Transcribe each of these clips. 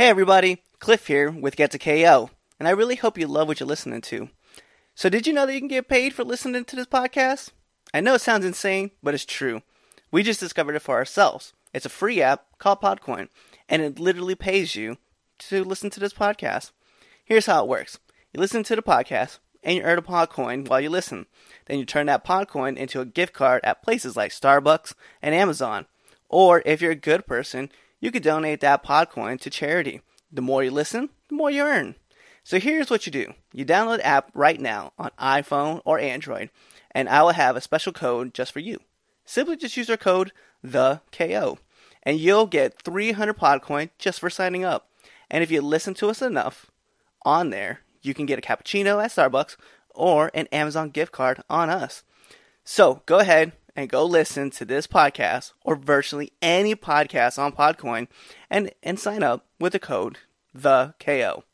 Hey everybody, Cliff here with Get the KO, and I really hope you love what you're listening to. So, did you know that you can get paid for listening to this podcast? I know it sounds insane, but it's true. We just discovered it for ourselves. It's a free app called Podcoin, and it literally pays you to listen to this podcast. Here's how it works you listen to the podcast, and you earn a Podcoin while you listen. Then you turn that Podcoin into a gift card at places like Starbucks and Amazon. Or if you're a good person, you could donate that Podcoin to charity. The more you listen, the more you earn. So here's what you do. You download the app right now on iPhone or Android, and I will have a special code just for you. Simply just use our code the KO, and you'll get 300 Podcoin just for signing up. And if you listen to us enough on there, you can get a cappuccino at Starbucks or an Amazon gift card on us. So go ahead and go listen to this podcast or virtually any podcast on Podcoin and, and sign up with the code the KO.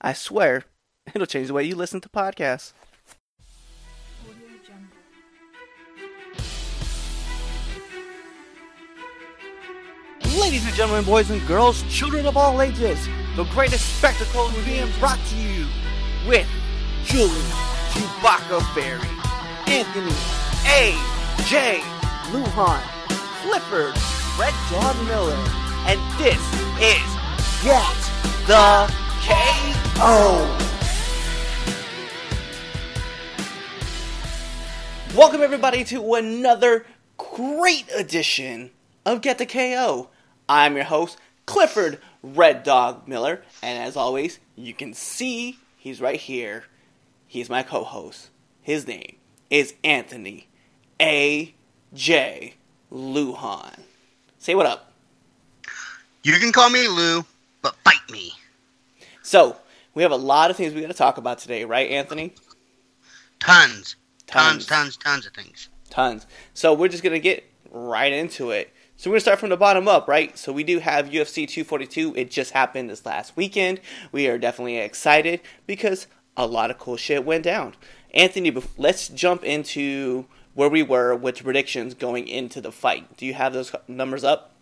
I swear it'll change the way you listen to podcasts. Ladies and gentlemen, boys and girls, children of all ages, the greatest spectacle is being brought to you with Julie Chewbacca Berry, Anthony A. J. Luhan, Clifford, Red Dog Miller, and this is Get the KO. Welcome everybody to another great edition of Get the KO. I'm your host, Clifford Red Dog Miller, and as always, you can see he's right here. He's my co-host. His name is Anthony A. J. Luhan. Say what up. You can call me Lou, but fight me. So, we have a lot of things we got to talk about today, right, Anthony? Tons. Tons. Tons, tons, tons of things. Tons. So, we're just going to get right into it. So, we're going to start from the bottom up, right? So, we do have UFC 242. It just happened this last weekend. We are definitely excited because a lot of cool shit went down. Anthony, let's jump into where we were with predictions going into the fight. Do you have those numbers up?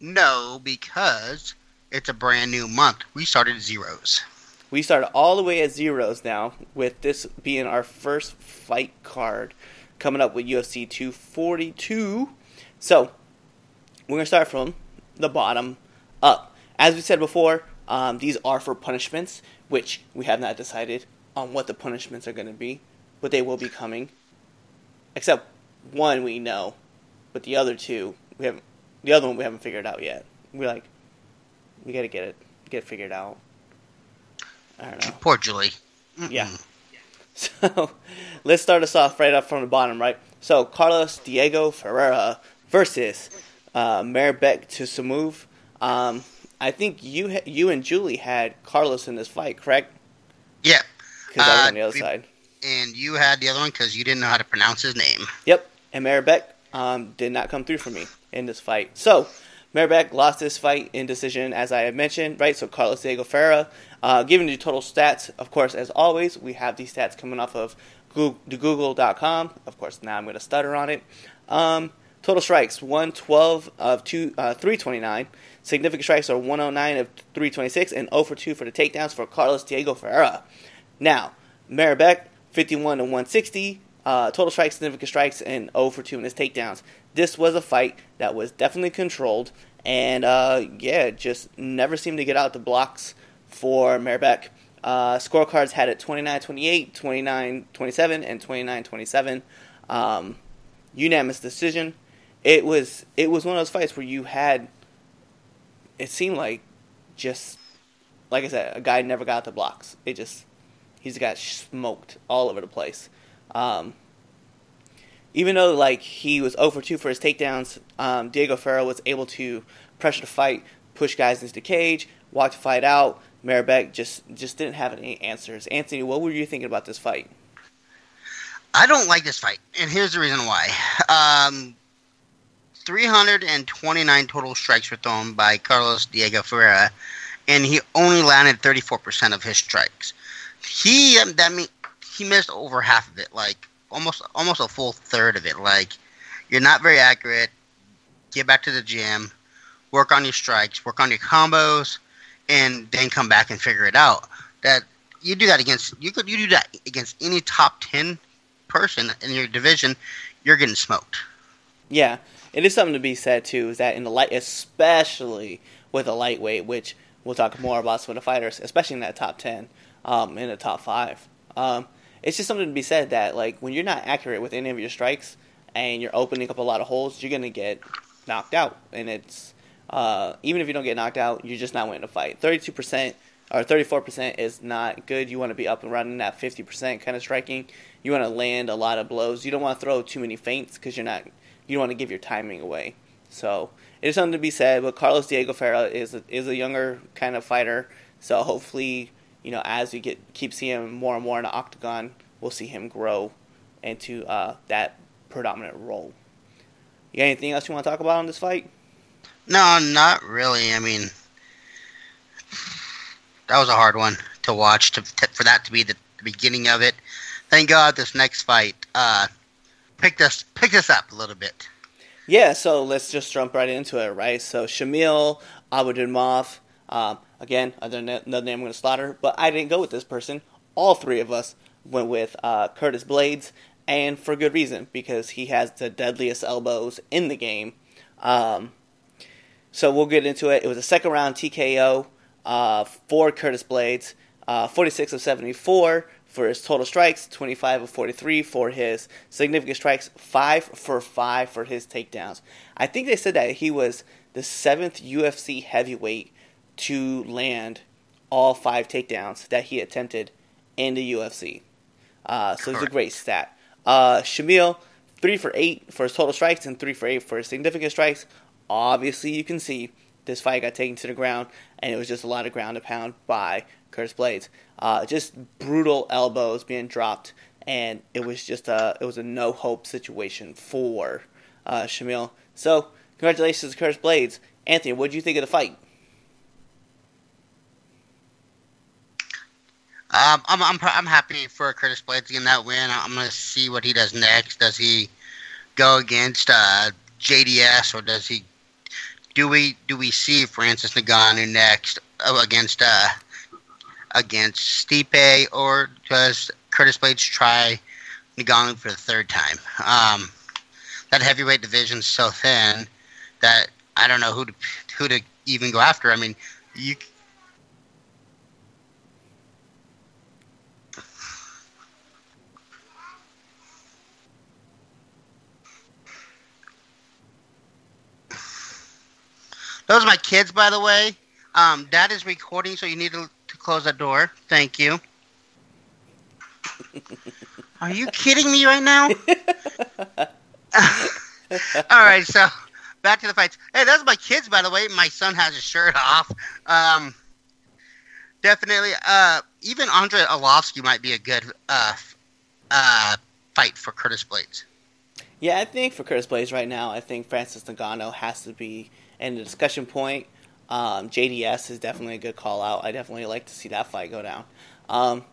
No, because it's a brand new month. We started zeros. We started all the way at zeros now, with this being our first fight card coming up with UFC 242. So, we're going to start from the bottom up. As we said before, um, these are for punishments, which we have not decided on what the punishments are going to be, but they will be coming. Except one we know, but the other two we haven't. The other one we haven't figured out yet. We're like, we got to get it, get it figured out. I don't know. Poor Julie. Yeah. So let's start us off right up from the bottom, right? So Carlos Diego Ferreira versus uh, Maribek Tusamov. Um, I think you ha- you and Julie had Carlos in this fight, correct? Yeah. Because I was Uh, on the other we- side. And you had the other one because you didn't know how to pronounce his name. Yep. And Maribek um, did not come through for me in this fight. So Maribek lost this fight in decision, as I had mentioned, right? So Carlos Diego Ferreira, uh, giving you total stats, of course, as always, we have these stats coming off of Google, Google.com. Of course, now I'm going to stutter on it. Um, total strikes 112 of two, uh, 329. Significant strikes are 109 of 326 and 0 for 2 for the takedowns for Carlos Diego Ferreira. Now, Maribek, 51 to 160. Uh, total strikes, significant strikes, and 0 for 2 in his takedowns. This was a fight that was definitely controlled, and uh, yeah, just never seemed to get out the blocks for Maribek. Uh, scorecards had it 29 28, 29 27, and 29 27. Um, unanimous decision. It was it was one of those fights where you had it seemed like just like I said, a guy never got the blocks. It just he's got smoked all over the place. Um, even though like he was 0 for 2 for his takedowns, um, Diego Ferro was able to pressure the fight, push guys into the cage, walk the fight out. Maribek just just didn't have any answers. Anthony, what were you thinking about this fight? I don't like this fight, and here's the reason why. Um, 329 total strikes were thrown by Carlos Diego Ferreira, and he only landed 34% of his strikes. He um, that mean he missed over half of it, like almost almost a full third of it. Like you're not very accurate. Get back to the gym, work on your strikes, work on your combos, and then come back and figure it out. That you do that against you could you do that against any top ten person in your division, you're getting smoked. Yeah, it is something to be said too. Is that in the light, especially with a lightweight, which we'll talk more about some of the fighters, especially in that top ten, um, in the top five. Um, it's just something to be said that like when you're not accurate with any of your strikes and you're opening up a lot of holes, you're gonna get knocked out, and it's uh, even if you don't get knocked out, you're just not winning a fight. Thirty-two percent or thirty-four percent is not good. You want to be up and running that fifty percent kind of striking. You want to land a lot of blows. You don't want to throw too many feints because you're not. You don't want to give your timing away. So it is something to be said. But Carlos Diego Ferreira is a, is a younger kind of fighter. So hopefully, you know, as we get keep seeing him more and more in the octagon, we'll see him grow into uh, that predominant role. You got anything else you want to talk about on this fight? No, not really. I mean, that was a hard one to watch. To, to for that to be the, the, beginning of it. Thank God this next fight uh, picked us picked us up a little bit. Yeah, so let's just jump right into it, right? So Shamil Abudimov, um, again, another name I'm going to slaughter, but I didn't go with this person. All three of us went with uh, Curtis Blaydes, and for good reason because he has the deadliest elbows in the game. Um, so we'll get into it. It was a second round TKO uh, for Curtis Blaydes, uh, 46 of 74 for his total strikes, 25 of 43 for his significant strikes, 5 for 5 for his takedowns. I think they said that he was the seventh UFC heavyweight to land all five takedowns that he attempted in the UFC. Uh, so it's a great stat. Uh, Shamil, 3 for 8 for his total strikes and 3 for 8 for his significant strikes. Obviously, you can see this fight got taken to the ground, and it was just a lot of ground to pound by Curtis Blaydes. Uh, just brutal elbows being dropped, and it was just a it was a no hope situation for uh, Shamil. So congratulations, to Curtis Blaydes. Anthony, what did you think of the fight? Um, I'm, I'm I'm happy for Curtis Blaydes getting that win. I'm gonna see what he does next. Does he go against uh, JDS or does he do we do we see Francis Ngannou next uh, against uh, against Stipe, or does Curtis Blaydes try Ngannou for the third time? Um, that heavyweight division's so thin that I don't know who to who to even go after. I mean, you. Those are my kids, by the way. Um, Dad is recording, so you need to, to close that door. Thank you. Are you kidding me right now? All right, so back to the fights. Hey, those are my kids, by the way. My son has his shirt off. Um, definitely. Uh, even Andrei Arlovsky might be a good uh, uh, fight for Curtis Blaydes. Yeah, I think for Curtis Blaydes right now, I think Francis Ngannou has to be in the discussion point. Um, JDS is definitely a good call out. I definitely like to see that fight go down. Um,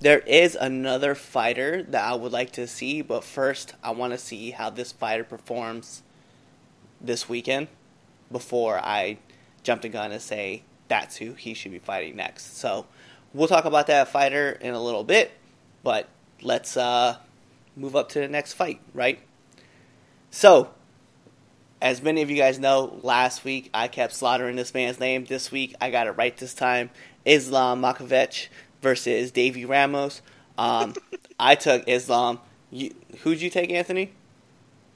there is another fighter that I would like to see, but first I want to see how this fighter performs this weekend before I jump the gun and say that's who he should be fighting next. So we'll talk about that fighter in a little bit, but let's uh, move up to the next fight, right? So as many of you guys know, last week I kept slaughtering this man's name. This week I got it right this time. Islam Makhachev versus Davi Ramos. Um, I took Islam. You, who'd you take, Anthony?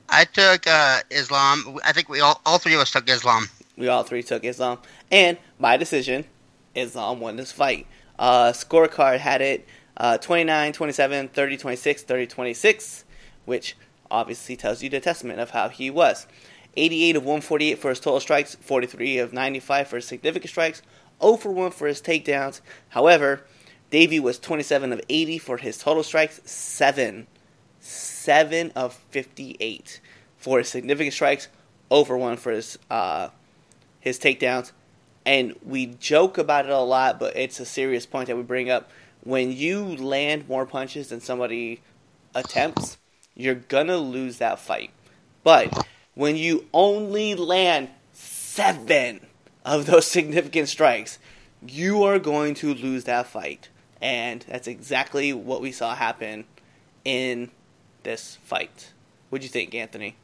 I took uh, Islam. I think we all, all three of us took Islam. We all three took Islam, and by decision, Islam won this fight. Uh, scorecard had it uh, 29, 27, 30, 26, 30, 26, which obviously tells you the testament of how he was. 88 of 148 for his total strikes, 43 of 95 for his significant strikes, 0 for 1 for his takedowns. However, Davi was 27 of 80 for his total strikes, 7 7 of 58 for his significant strikes, over 1 for his uh, his takedowns. And we joke about it a lot, but it's a serious point that we bring up. When you land more punches than somebody attempts, you're gonna lose that fight. But when you only land seven of those significant strikes, you are going to lose that fight. And that's exactly what we saw happen in this fight. What'd you think, Anthony?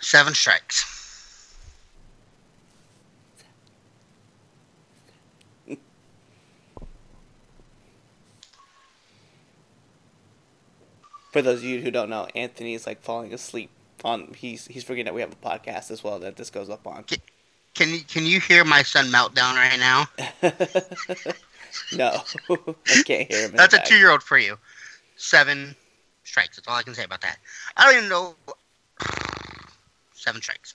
Seven strikes. For those of you who don't know, Anthony is like falling asleep on. He's he's forgetting that we have a podcast as well that this goes up on. Can you can you hear my son meltdown right now? no, I can't hear him. That's a two year old for you. Seven strikes. That's all I can say about that. I don't even know. Seven strikes.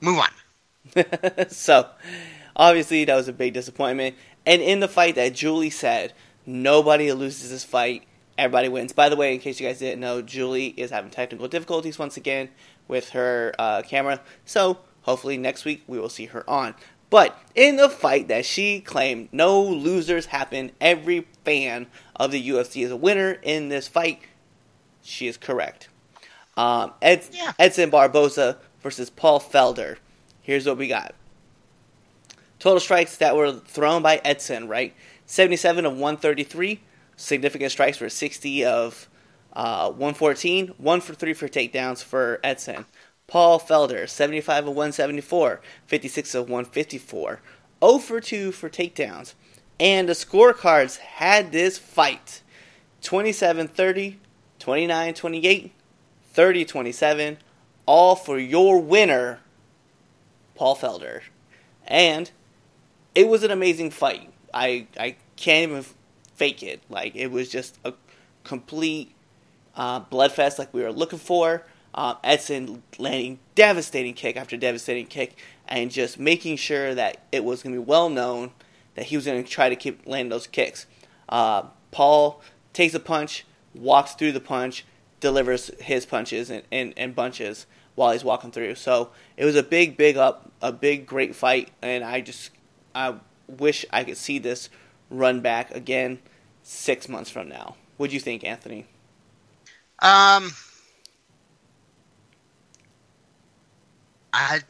Move on. so, obviously, that was a big disappointment. And in the fight that Julie said, nobody loses this fight. Everybody wins. By the way, in case you guys didn't know, Julie is having technical difficulties once again with her uh, camera. So, Hopefully, next week we will see her on. But in the fight that she claimed no losers happen, every fan of the UFC is a winner in this fight. She is correct. Um, Ed, yeah. Edson Barboza versus Paul Felder. Here's what we got. Total strikes that were thrown by Edson, right? 77 of 133. Significant strikes were 60 of uh, 114. 1 for 3 for takedowns for Edson. Paul Felder, 75 of 174, 56 of 154, 0 for 2 for takedowns. And the scorecards had this fight 27 30, 29 28, 30 27, all for your winner, Paul Felder. And it was an amazing fight. I, I can't even fake it. Like, it was just a complete uh, bloodfest like we were looking for. Um, Edson landing devastating kick after devastating kick, and just making sure that it was going to be well known that he was going to try to keep landing those kicks. Uh, Paul takes a punch, walks through the punch, delivers his punches and, and, and bunches while he's walking through. So it was a big, big up, a big, great fight, and I just I wish I could see this run back again six months from now. What do you think, Anthony? Um, I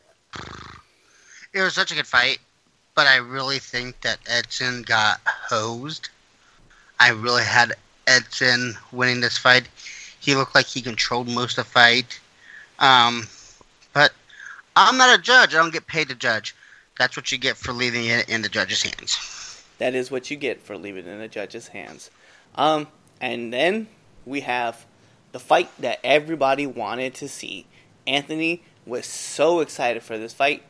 it was such a good fight, but I really think that Edson got hosed. I really had Edson winning this fight. He looked like he controlled most of the fight. Um, but I'm not a judge. I don't get paid to judge. That's what you get for leaving it in the judge's hands. That is what you get for leaving it in the judge's hands. Um, and then we have the fight that everybody wanted to see. Anthony was so excited for this fight.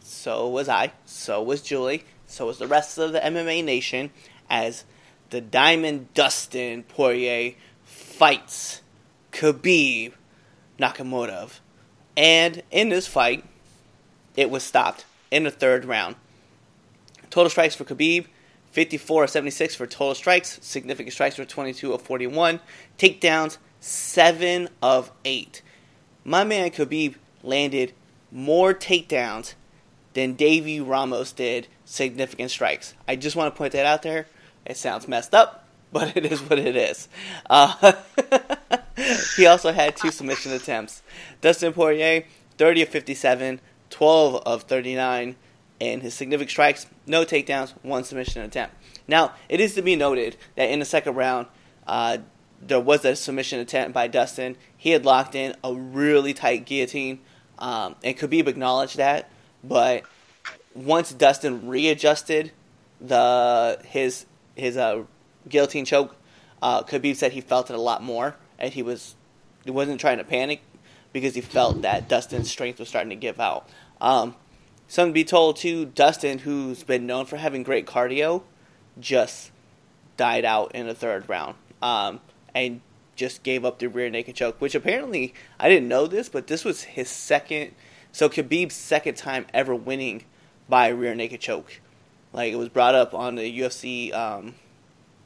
So was I. So was Julie. So was the rest of the MMA nation as the Diamond Dustin Poirier fights Khabib Nurmagomedov. And in this fight, it was stopped in the third round. Total strikes for Khabib 54 of 76 for total strikes. Significant strikes were 22 of 41. Takedowns 7 of 8. My man Khabib landed more takedowns than Davi Ramos did significant strikes. I just want to point that out there. It sounds messed up, but it is what it is. Uh, he also had two submission attempts. Dustin Poirier, 30 of 57, 12 of 39 in his significant strikes, no takedowns, one submission attempt. Now, it is to be noted that in the second round, uh, there was a submission attempt by Dustin. He had locked in a really tight guillotine um, and Khabib acknowledged that, but once Dustin readjusted the his his uh, guillotine choke, uh, Khabib said he felt it a lot more, and he was he wasn't trying to panic because he felt that Dustin's strength was starting to give out. Um, to be told too, Dustin, who's been known for having great cardio, just died out in the third round. Um, and just gave up the rear naked choke, which apparently I didn't know this, but this was his second. So Khabib's second time ever winning by rear naked choke. Like it was brought up on the UFC um,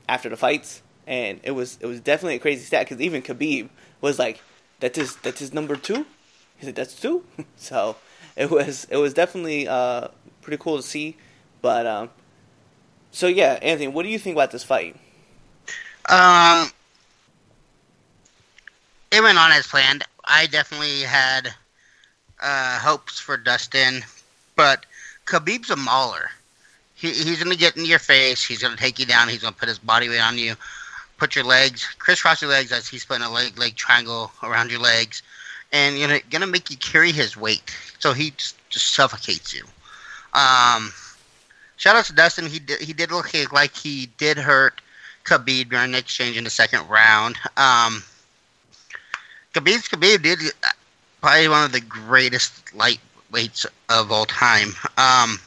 after the fights, and it was it was definitely a crazy stat because even Khabib was like, "That's his that's his number two. He said, "That's two. so it was it was definitely uh, pretty cool to see. But um, so yeah, Anthony, what do you think about this fight? Um, it went on as planned. I definitely had uh, hopes for Dustin, but Khabib's a mauler. He, he's going to get in your face. He's going to take you down. He's going to put his body weight on you. Put your legs, crisscross your legs as he's putting a leg leg triangle around your legs, and you know, to make you carry his weight. So he just, just suffocates you. Um, shout out to Dustin. He did, he did look like he did hurt Khabib during the exchange in the second round. Um, Khabib Khabib did uh, probably one of the greatest lightweights of all time. Um,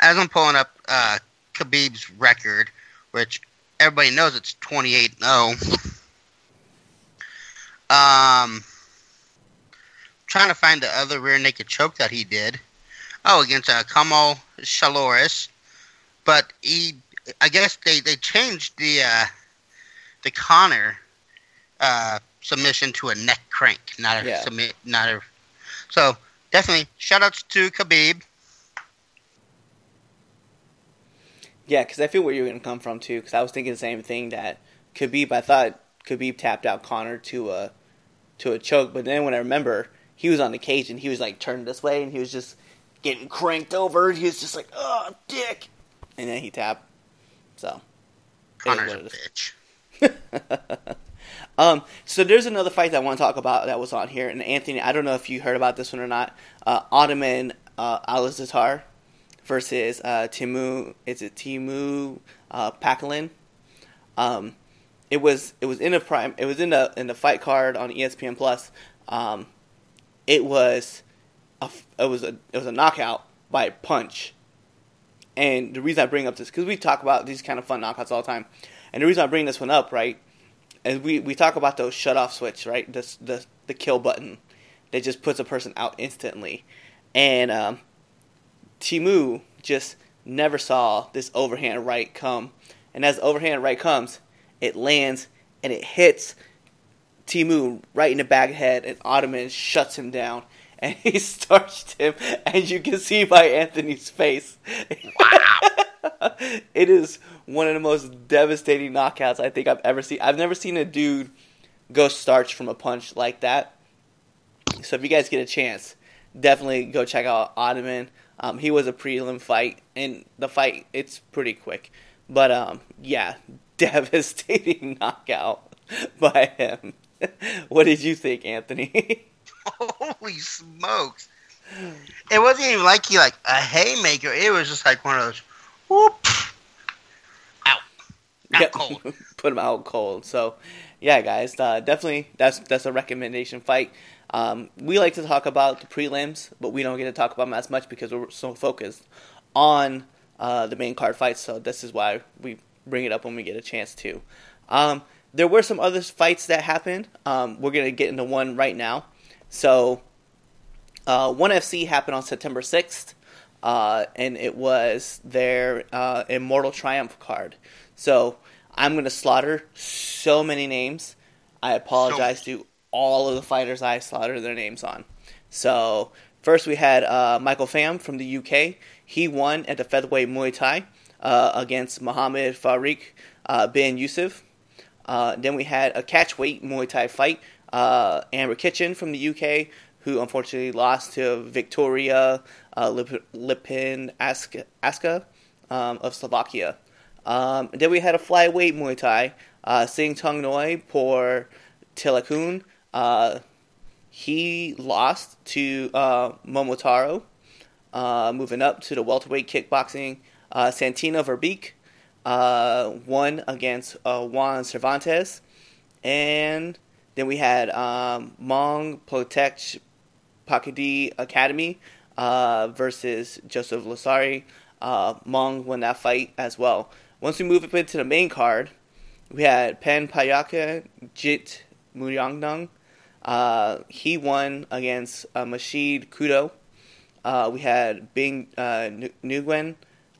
as I'm pulling up uh, Khabib's record, which everybody knows it's 28 0. Um, trying to find the other rear naked choke that he did. Oh, against uh, Kamal Shalorus. But he, I guess they, they changed the uh, the Conor uh, submission to a neck crank, not a Yeah. submit, not a. So definitely shout outs to Khabib. Yeah, because I feel where you're going to come from too. Because I was thinking the same thing that Khabib. I thought Khabib tapped out Conor to a to a choke, but then when I remember he was on the cage and he was like turned this way and he was just getting cranked over. He was just like, "Oh, dick," and then he tapped. So Conor's a bitch. Um, so there's another fight that I want to talk about that was on here, and Anthony, I don't know if you heard about this one or not. Uh, Ottman uh, Alizatar versus uh, Teemu. Is it Teemu uh, Pakalin? Um, it was it was in a prime. It was in the in the fight card on ESPN Plus. Um, it was a it was a it was a knockout by punch. And the reason I bring up this because we talk about these kind of fun knockouts all the time, and the reason I bring this one up, right, and we, we talk about those shut off switch, right? The, the the kill button that just puts a person out instantly. And um, Teemu just never saw this overhand right come. And as the overhand right comes, it lands and it hits Teemu right in the back head, and Ottman shuts him down. And he starched him, and you can see by Anthony's face. Wow. it is one of the most devastating knockouts I think I've ever seen. I've never seen a dude go starch from a punch like that. So if you guys get a chance, definitely go check out Ottman. Um, he was a prelim fight, and the fight it's pretty quick, but um, yeah, devastating knockout by him. what did you think, Anthony? Holy smokes! It wasn't even like he like a haymaker. It was just like one of those whoop out, out Yep. cold. Put him out cold. So, yeah, guys, uh, definitely that's that's a recommendation fight. Um, we like to talk about the prelims, but we don't get to talk about them as much because we're so focused on uh, the main card fights. So this is why we bring it up when we get a chance to. Um, there were some other fights that happened. Um, we're gonna get into one right now. So, uh, One FC happened on September sixth, uh, and it was their uh, Immortal Triumph card. So I'm gonna slaughter so many names. I apologize to all of the fighters I slaughtered their names on. So first we had uh, Michael Pham from the UK. He won at the featherweight Muay Thai uh, against Mohammed Farik uh, bin Yusuf. Uh, then we had a catchweight Muay Thai fight. Uh, Amber Kitchen from the UK, who unfortunately lost to Victoria uh, Lip- Lipin Aska, um, of Slovakia. Um, then we had a flyweight Muay Thai. Uh, Sing Tung Noi por Tilakun. Uh, he lost to uh, Momotaro. Uh, moving up to the welterweight kickboxing, uh, Santino Verbeek uh, won against uh, Juan Cervantes. And then we had um, Mong Protect Pakadi Academy uh, versus Joseph Lasari. Uh, Mong won that fight as well. Once we move up into the main card, we had Pen Payaka Jit Muryangnung. Uh, he won against uh, Mashid Kudo. Uh, we had Bing uh, Nguyen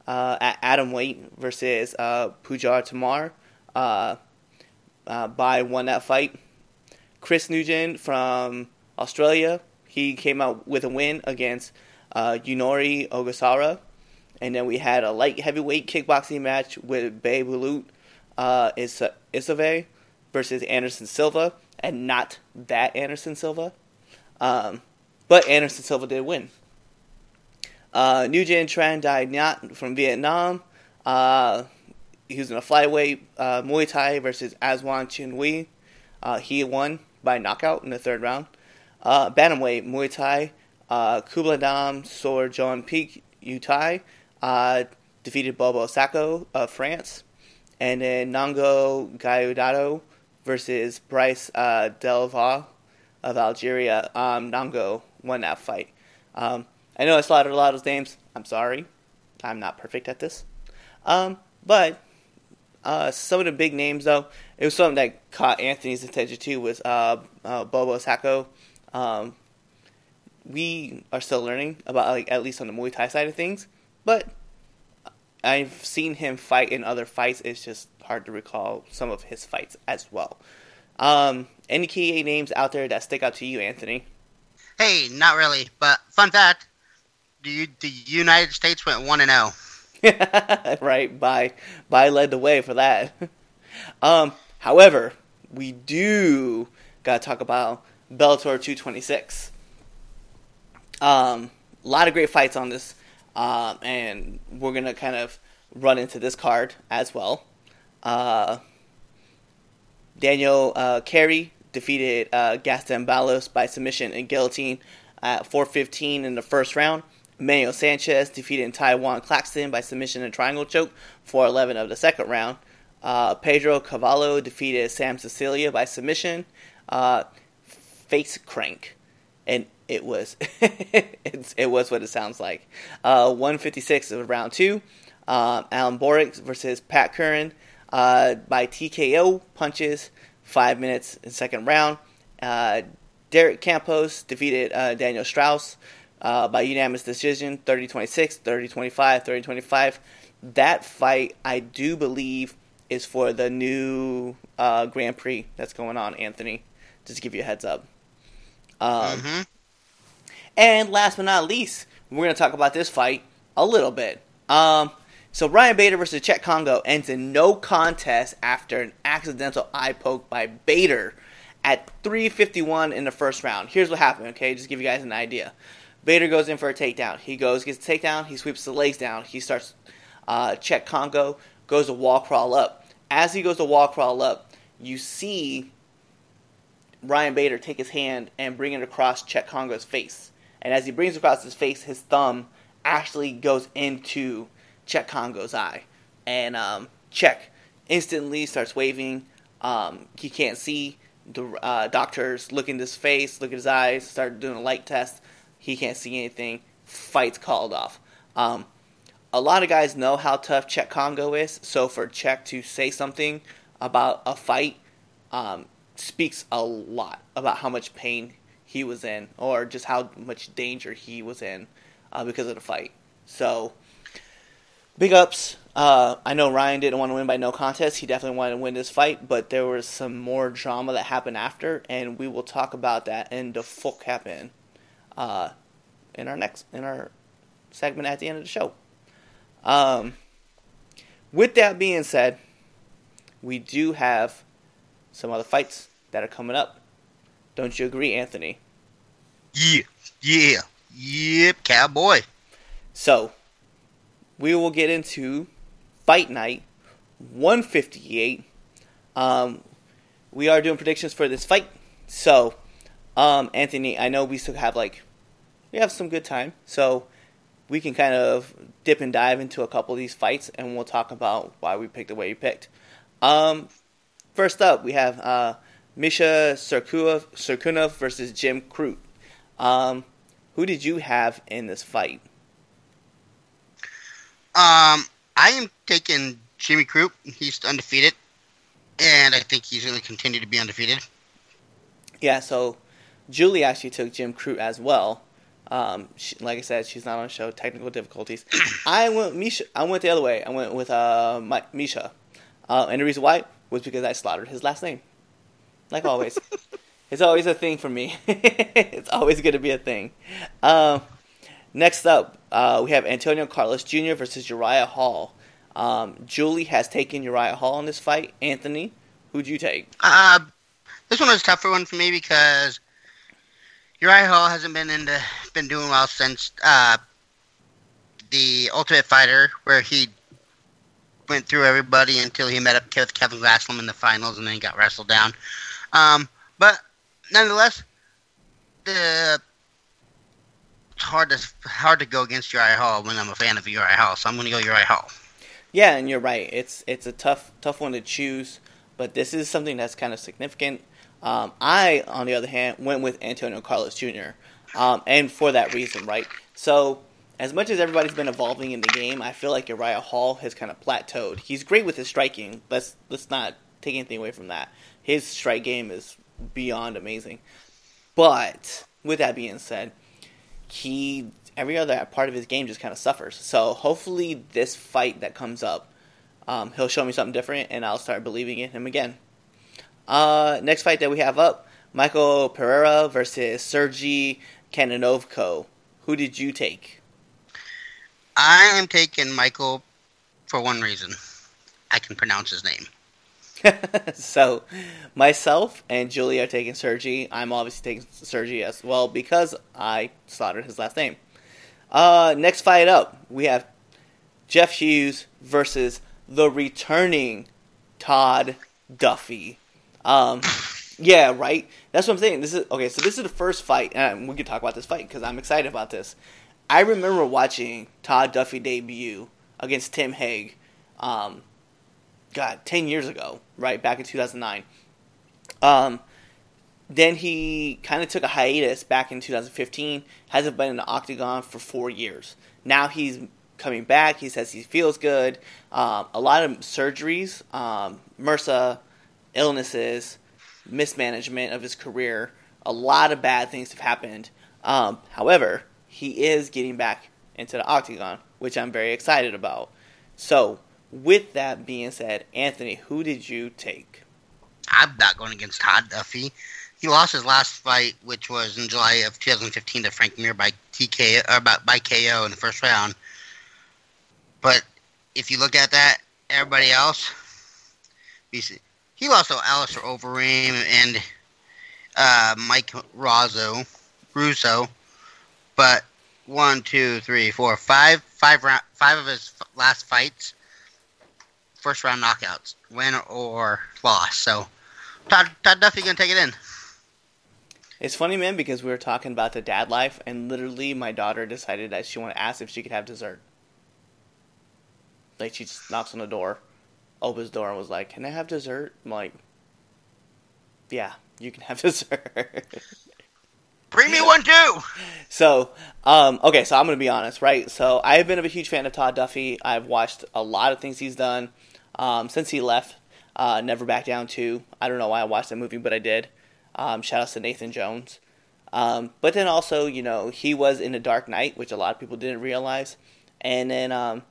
uh, at Atom Weight versus uh, Puja Tomar. Uh, by won that fight. Chris Nugent from Australia, he came out with a win against Yunori Ogasara. And then we had a light heavyweight kickboxing match with Bay Bulut uh, Is- Isave versus Anderson Silva, and not that Anderson Silva. Um, but Anderson Silva did win. Uh, Nguyen Tran Duy Nhat from Vietnam. Uh, he was in a flyweight uh, Muay Thai versus Aswan Chin Wei. Uh, he won by knockout in the third round. Uh, bantamweight Muay Thai. Uh, Kubla Dam Sor John Peak Utai uh, defeated Bobo Sacko of France. And then Nango Gaiudado versus Bryce uh, Delva of Algeria. Um, Nango won that fight. Um, I know I slaughtered a lot of those names. I'm sorry. I'm not perfect at this. Um, but uh, some of the big names, though, it was something that caught Anthony's attention too. Was uh, uh, Bobo Sacko. Um, we are still learning about, like, at least on the Muay Thai side of things, but I've seen him fight in other fights. It's just hard to recall some of his fights as well. Um, any key names out there that stick out to you, Anthony? Hey, not really, but fun fact: the the United States went one and zero. right, by by led the way for that. um, however, we do gotta talk about Bellator 226. Um, a lot of great fights on this, um, and we're gonna kind of run into this card as well. Uh, Daniel uh, Carey defeated uh, Gaston Balos by submission and guillotine at 4:15 in the first round. Manuel Sanchez defeated Tywan Claxton by submission and triangle choke 4 11 of the second round. Uh, Pedro Carvalho defeated Sam Sicilia by submission, uh, face crank, and it was it was what it sounds like. Uh, 156 of round two. Uh, Alan Boric versus Pat Curran uh, by TKO punches, five minutes in second round. Uh, Derek Campos defeated Daniel Strauss uh, by unanimous decision 30 26, 30 25, 30 25. That fight, I do believe, is for the new uh, Grand Prix that's going on, Anthony. Just to give you a heads up. Um, hmm and last but not least, we're going to talk about this fight a little bit. Um, so Ryan Bader versus Chet Kongo ends in no contest after an accidental eye poke by Bader at 351 in the first round. Here's what happened, okay? Just to give you guys an idea. Bader goes in for a takedown. He goes, gets a takedown, he sweeps the legs down. He starts, uh, Chet Kongo goes to wall crawl up. As he goes to wall crawl up, you see Ryan Bader take his hand and bring it across Chet Kongo's face. And as he brings across his face, his thumb actually goes into Chet Kongo's eye. And um, Chet instantly starts waving. Um, he can't see. The uh, doctors look into his face, look at his eyes, start doing a light test. He can't see anything. Fight's called off. Um, a lot of guys know how tough Chet Kongo is, so for Chet to say something about a fight um, speaks a lot about how much pain he was in, or just how much danger he was in uh, because of the fight. So, big ups. Uh, I know Ryan didn't want to win by no contest. He definitely wanted to win this fight, but there was some more drama that happened after, and we will talk about that in the full cap in, uh, in our next in our segment at the end of the show. Um, with that being said, we do have some other fights that are coming up. Don't you agree, Anthony? Yeah, yeah, yep, cowboy. So, we will get into Fight Night 158. Um, we are doing predictions for this fight. So, um, Anthony, I know we still have like, we have some good time. So, we can kind of dip and dive into a couple of these fights and we'll talk about why we picked the way we picked. Um, first up, we have uh, Misha Cirkunov, versus Jim Crute. Um, who did you have in this fight? Um, I am taking Jimmy Crute. He's undefeated, and I think he's going to continue to be undefeated. Yeah, so Julie actually took Jim Crute as well. Um, she, like I said, she's not on the show. Technical difficulties. I went Misha. I went the other way. I went with uh, my, Misha, uh, and the reason why was because I slaughtered his last name, like always. it's always a thing for me. it's always going to be a thing. Um, next up, uh, we have Antonio Carlos Jr. versus Uriah Hall. Um, Julie has taken Uriah Hall in this fight. Anthony, who'd you take? Uh, this one was a tougher one for me because Uriah Hall hasn't been into been doing well since uh, the Ultimate Fighter, where he went through everybody until he met up with Kelvin Gastelum in the finals, and then he got wrestled down. Um, but nonetheless, the it's hard to hard to go against Uriah Hall when I'm a fan of Uriah Hall, so I'm going to go Uriah Hall. Yeah, and you're right. It's it's a tough tough one to choose, but this is something that's kind of significant. Um, I, on the other hand, went with Antonio Carlos Jr. Um, and for that reason, right? So, as much as everybody's been evolving in the game, I feel like Uriah Hall has kind of plateaued. He's great with his striking. Let's let's not take anything away from that. His strike game is beyond amazing. But with that being said, he every other part of his game just kind of suffers. So hopefully this fight that comes up, um, he'll show me something different, and I'll start believing in him again. Uh, next fight that we have up, Michael Pereira versus Sergey Kananovko. Who did you take? I am taking Michael for one reason. I can pronounce his name. so, myself and Julie are taking Sergey. I'm obviously taking Sergey as well because I slaughtered his last name. Uh, next fight up, we have Jeff Hughes versus the returning Todd Duffy. Um, yeah, right. That's what I'm saying. This is okay. So this is the first fight, and we can talk about this fight because I'm excited about this. I remember watching Todd Duffy debut against Tim Hague. Um, God, ten years ago, right back in 2009. Um, then he kind of took a hiatus back in 2015. Hasn't been in the octagon for four years. Now he's coming back. He says he feels good. Um, a lot of surgeries, um, MRSA, illnesses, mismanagement of his career. A lot of bad things have happened. Um, however, he is getting back into the octagon, which I'm very excited about. So, with that being said, Anthony, who did you take? I'm not going against Todd Duffy. He lost his last fight, which was in July of 2015 to Frank Mir by TK or by, by KO in the first round. But if you look at that, everybody else, he lost to Alistair Overeem and uh, Mike Razzo, Russo. But one, two, three, four, five, five, round, five of his last fights first round knockouts, win or loss. So Todd, Todd Duffy gonna take it in. It's funny, man, because we were talking about the dad life, and literally my daughter decided that she wanted to ask if she could have dessert. Like she just knocks on the door, opens the door, and was like, "Can I have dessert?" I'm like, "Yeah, you can have dessert." Bring me one too. So, um, okay, so I'm gonna be honest, right? So I've been a huge fan of Todd Duffy. I've watched a lot of things he's done um, since he left. Uh, Never Back Down 2. I don't know why I watched that movie, but I did. Um, shout out to Nathan Jones. Um, but then also, you know, he was in The Dark Knight, which a lot of people didn't realize. And then um,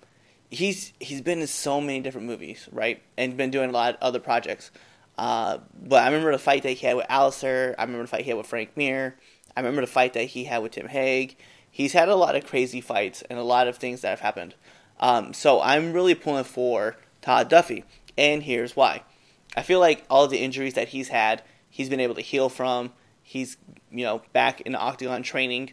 he's he's been in so many different movies, right? And been doing a lot of other projects. Uh, but I remember the fight that he had with Alistair. I remember the fight he had with Frank Mir. I remember the fight that he had with Tim Hague. He's had a lot of crazy fights and a lot of things that have happened. Um, so I'm really pulling for Todd Duffy, and here's why. I feel like all the injuries that he's had, he's been able to heal from. He's you know back in octagon training.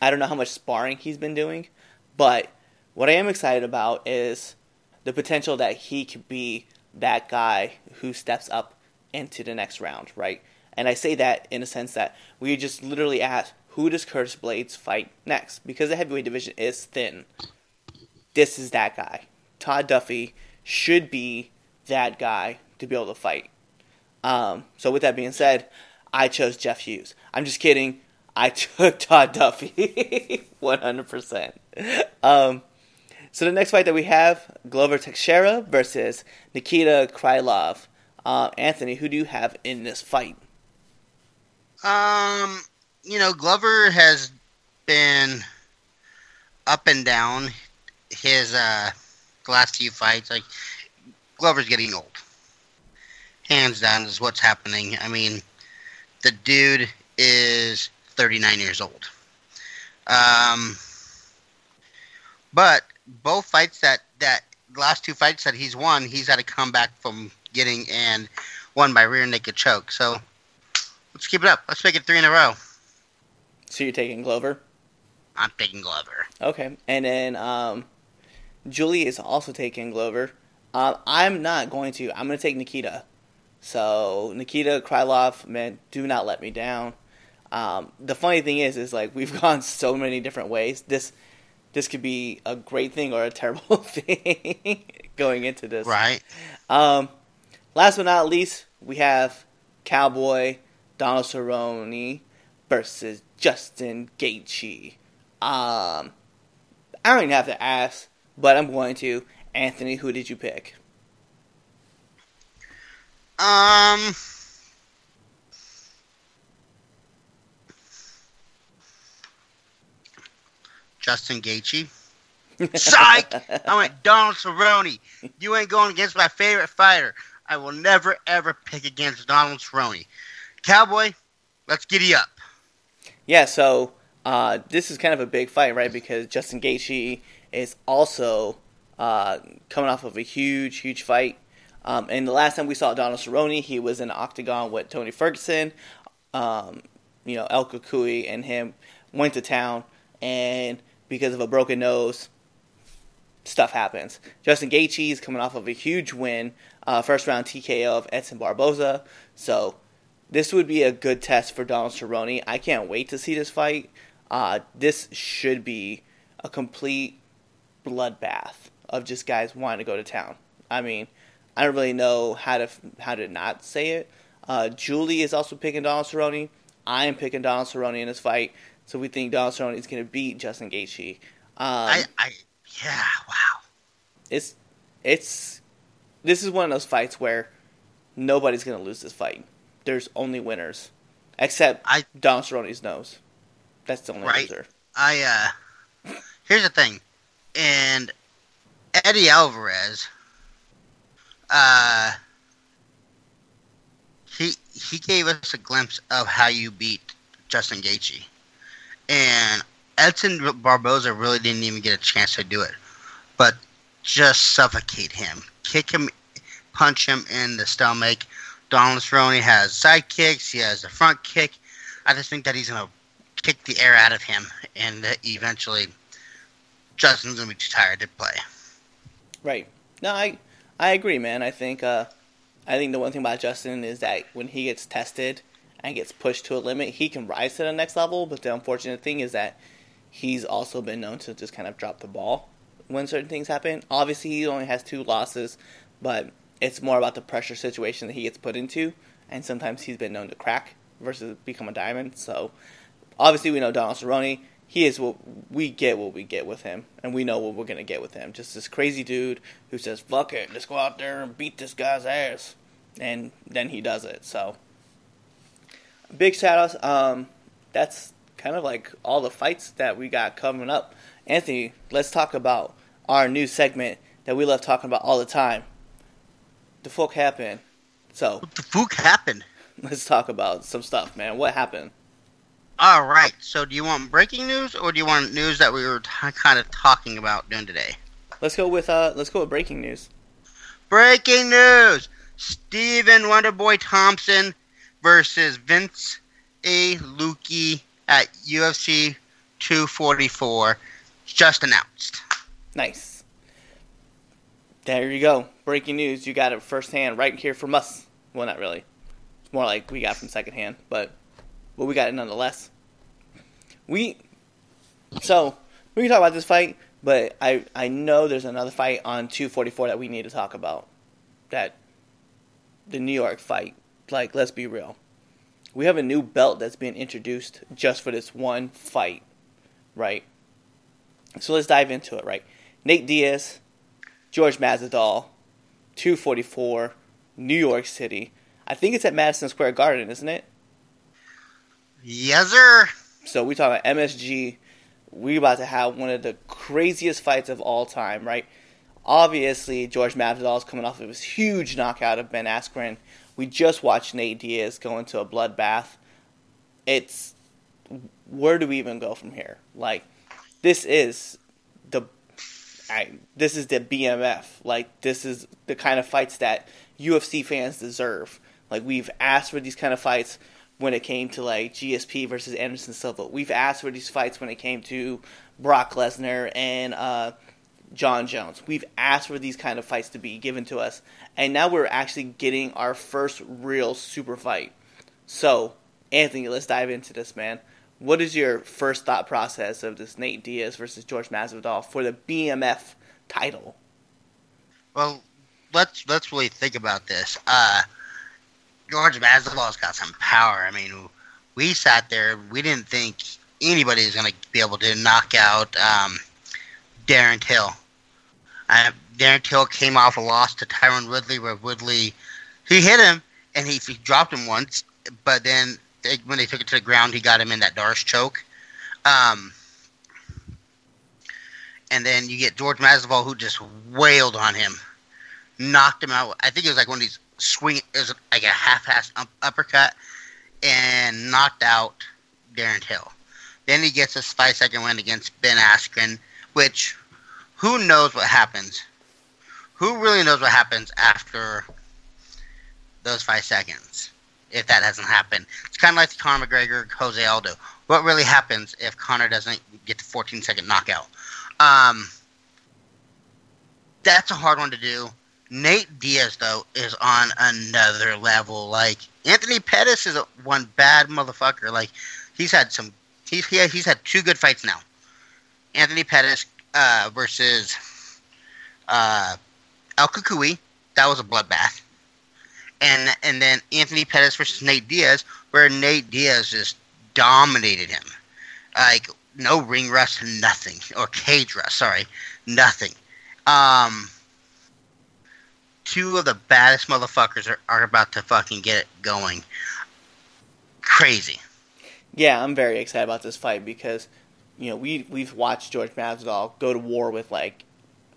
I don't know how much sparring he's been doing, but what I am excited about is the potential that he could be that guy who steps up into the next round, right? And I say that in a sense that we just literally ask, who does Curtis Blaydes fight next? Because the heavyweight division is thin. This is that guy. Todd Duffy should be that guy to be able to fight. Um, so with that being said, I chose Jeff Hughes. I'm just kidding. I took Todd Duffy, 100%. Um, so the next fight that we have, Glover Teixeira versus Nikita Krylov. Uh, Anthony, who do you have in this fight? Um, you know, Glover has been up and down his uh last few fights. Like Glover's getting old. Hands down is what's happening. I mean, the dude is 39 years old. Um, but both fights that that last two fights that he's won, he's had to come back from getting and won by rear naked choke. So let's keep it up. Let's make it three in a row. So you're taking Glover. I'm taking Glover. Okay, and then um, Julie is also taking Glover. Um, I'm not going to. I'm going to take Nikita. So Nikita Krylov, man, do not let me down. Um, the funny thing is, is like we've gone so many different ways. This this could be a great thing or a terrible thing going into this. Right. Um, last but not least, we have Cowboy Donald Cerrone versus Justin Gaethje. Um, I don't even have to ask, but I'm going to. Anthony, who did you pick? Um. Justin Gaethje. Psych! I went Donald Cerrone. You ain't going against my favorite fighter. I will never ever pick against Donald Cerrone. Cowboy, let's giddy up. Yeah, so uh, this is kind of a big fight, right? Because Justin Gaethje is also uh, coming off of a huge, huge fight. Um, and the last time we saw Donald Cerrone, he was in octagon with Tony Ferguson. Um, you know, El Cucuy and him went to town, and because of a broken nose, stuff happens. Justin Gaethje is coming off of a huge win, uh, first round TKO of Edson Barboza. So this would be a good test for Donald Cerrone. I can't wait to see this fight. Uh, this should be a complete bloodbath of just guys wanting to go to town. I mean, I don't really know how to how to not say it. Uh, Julie is also picking Donald Cerrone. I am picking Donald Cerrone in this fight, so we think Donald Cerrone is going to beat Justin Gaethje. Um, I, I, yeah, wow. It's, it's, this is one of those fights where nobody's going to lose this fight. There's only winners, except I, Donald Cerrone's nose. That's the only right. loser. I, uh, here's the thing, and Eddie Alvarez, uh, he he gave us a glimpse of how you beat Justin Gaethje, and Edson Barboza really didn't even get a chance to do it, but just suffocate him, kick him, punch him in the stomach. Donald Cerrone has side kicks. He has a front kick. I just think that he's gonna kick the air out of him, and eventually Justin's gonna be too tired to play. Right. No, I I agree, man. I think uh, I think the one thing about Justin is that when he gets tested and gets pushed to a limit, he can rise to the next level. But the unfortunate thing is that he's also been known to just kind of drop the ball when certain things happen. Obviously, he only has two losses, but it's more about the pressure situation that he gets put into, and sometimes he's been known to crack versus become a diamond. So obviously, we know Donald Cerrone. He is what we get. What we get with him, and we know what we're gonna get with him. Just this crazy dude who says, "Fuck it, let's go out there and beat this guy's ass," and then he does it. So big shout outs. Um, that's kind of like all the fights that we got coming up. Anthony, let's talk about our new segment that we love talking about all the time. The fuck happened? So the fuck happened? let's talk about some stuff, man. What happened? All right. So, do you want breaking news, or do you want news that we were t- kind of talking about doing today? Let's go with uh, let's go with breaking news. Breaking news: Stephen Wonderboy Thompson versus Vince A. Lukey at UFC 244 just announced. Nice. There you go. Breaking news. You got it firsthand right here from us. Well, not really. It's more like we got from secondhand, but but we got it nonetheless. We so we can talk about this fight, but I I know there's another fight on 244 that we need to talk about. That the New York fight. Like, let's be real. We have a new belt that's being introduced just for this one fight, right? So let's dive into it, right? Nate Diaz, George Masvidal, 244, New York City. I think it's at Madison Square Garden, isn't it? Yes, sir. So we talk about MSG. We about to have one of the craziest fights of all time, right? Obviously, George Masvidal is coming off of his huge knockout of Ben Askren. We just watched Nate Diaz go into a bloodbath. It's where do we even go from here? Like, this is the I, this is the BMF. Like, this is the kind of fights that UFC fans deserve. Like, we've asked for these kind of fights when it came to like GSP versus Anderson Silva. We've asked for these fights when it came to Brock Lesnar and uh, Jon Jones. We've asked for these kind of fights to be given to us, and now we're actually getting our first real super fight. So, Anthony, let's dive into this, man. What is your first thought process of this Nate Diaz versus George Masvidal for the BMF title? Well, let's let's really think about this. Uh, George Masvidal's got some power. I mean, we sat there, we didn't think anybody was going to be able to knock out um, Darren Till. Uh, Darren Till came off a loss to Tyron Woodley, where Woodley he hit him and he, he dropped him once, but then they, when they took it to the ground, he got him in that D'Arce choke. Um, and then you get George Masvidal, who just wailed on him, knocked him out. I think it was like one of these swing, it was like a half-assed up, uppercut, and knocked out Darren Till. Then he gets a five-second win against Ben Askren, which who knows what happens? Who really knows what happens after those five seconds? if that hasn't happened. It's kind of like the Conor McGregor, Jose Aldo. What really happens if Conor doesn't get the 14 second knockout? Um, that's a hard one to do. Nate Diaz though is on another level. Like Anthony Pettis is a, one bad motherfucker. Like he's had some. He's he, he's had two good fights now. Anthony Pettis uh, versus uh, El Cucuy. That was a bloodbath and and then Anthony Pettis versus Nate Diaz, where Nate Diaz just dominated him, like no ring rust, nothing, or cage rust, sorry, nothing. Um, two of the baddest motherfuckers are, are about to fucking get it going. Crazy. Yeah, I'm very excited about this fight because, you know, we we've watched George Masvidal go to war with like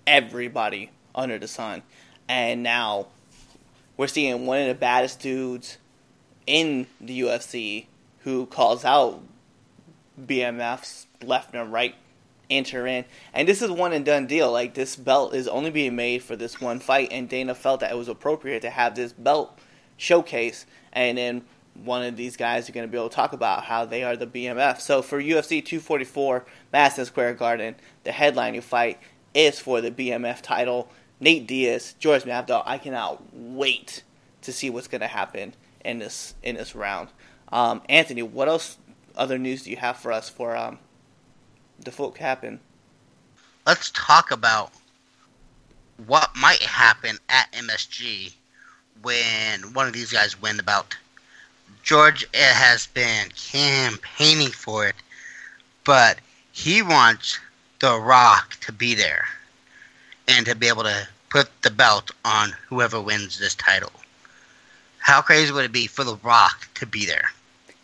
everybody under the sun, and now we're seeing one of the baddest dudes in the UFC who calls out BMFs left and right enter in. And this is one and done deal. Like this belt is only being made for this one fight and Dana felt that it was appropriate to have this belt showcase and then one of these guys are going to be able to talk about how they are the BMF. So for UFC 244 Madison Square Garden, the headlining fight is for the BMF title. Nate Diaz, George Masvidal. I cannot wait to see what's going to happen in this in this round. Um, Anthony, what else other news do you have for us for um, the folk happen? Let's talk about what might happen at MSG when one of these guys win the bout. George has been campaigning for it, but he wants The Rock to be there and to be able to put the belt on whoever wins this title. How crazy would it be for The Rock to be there?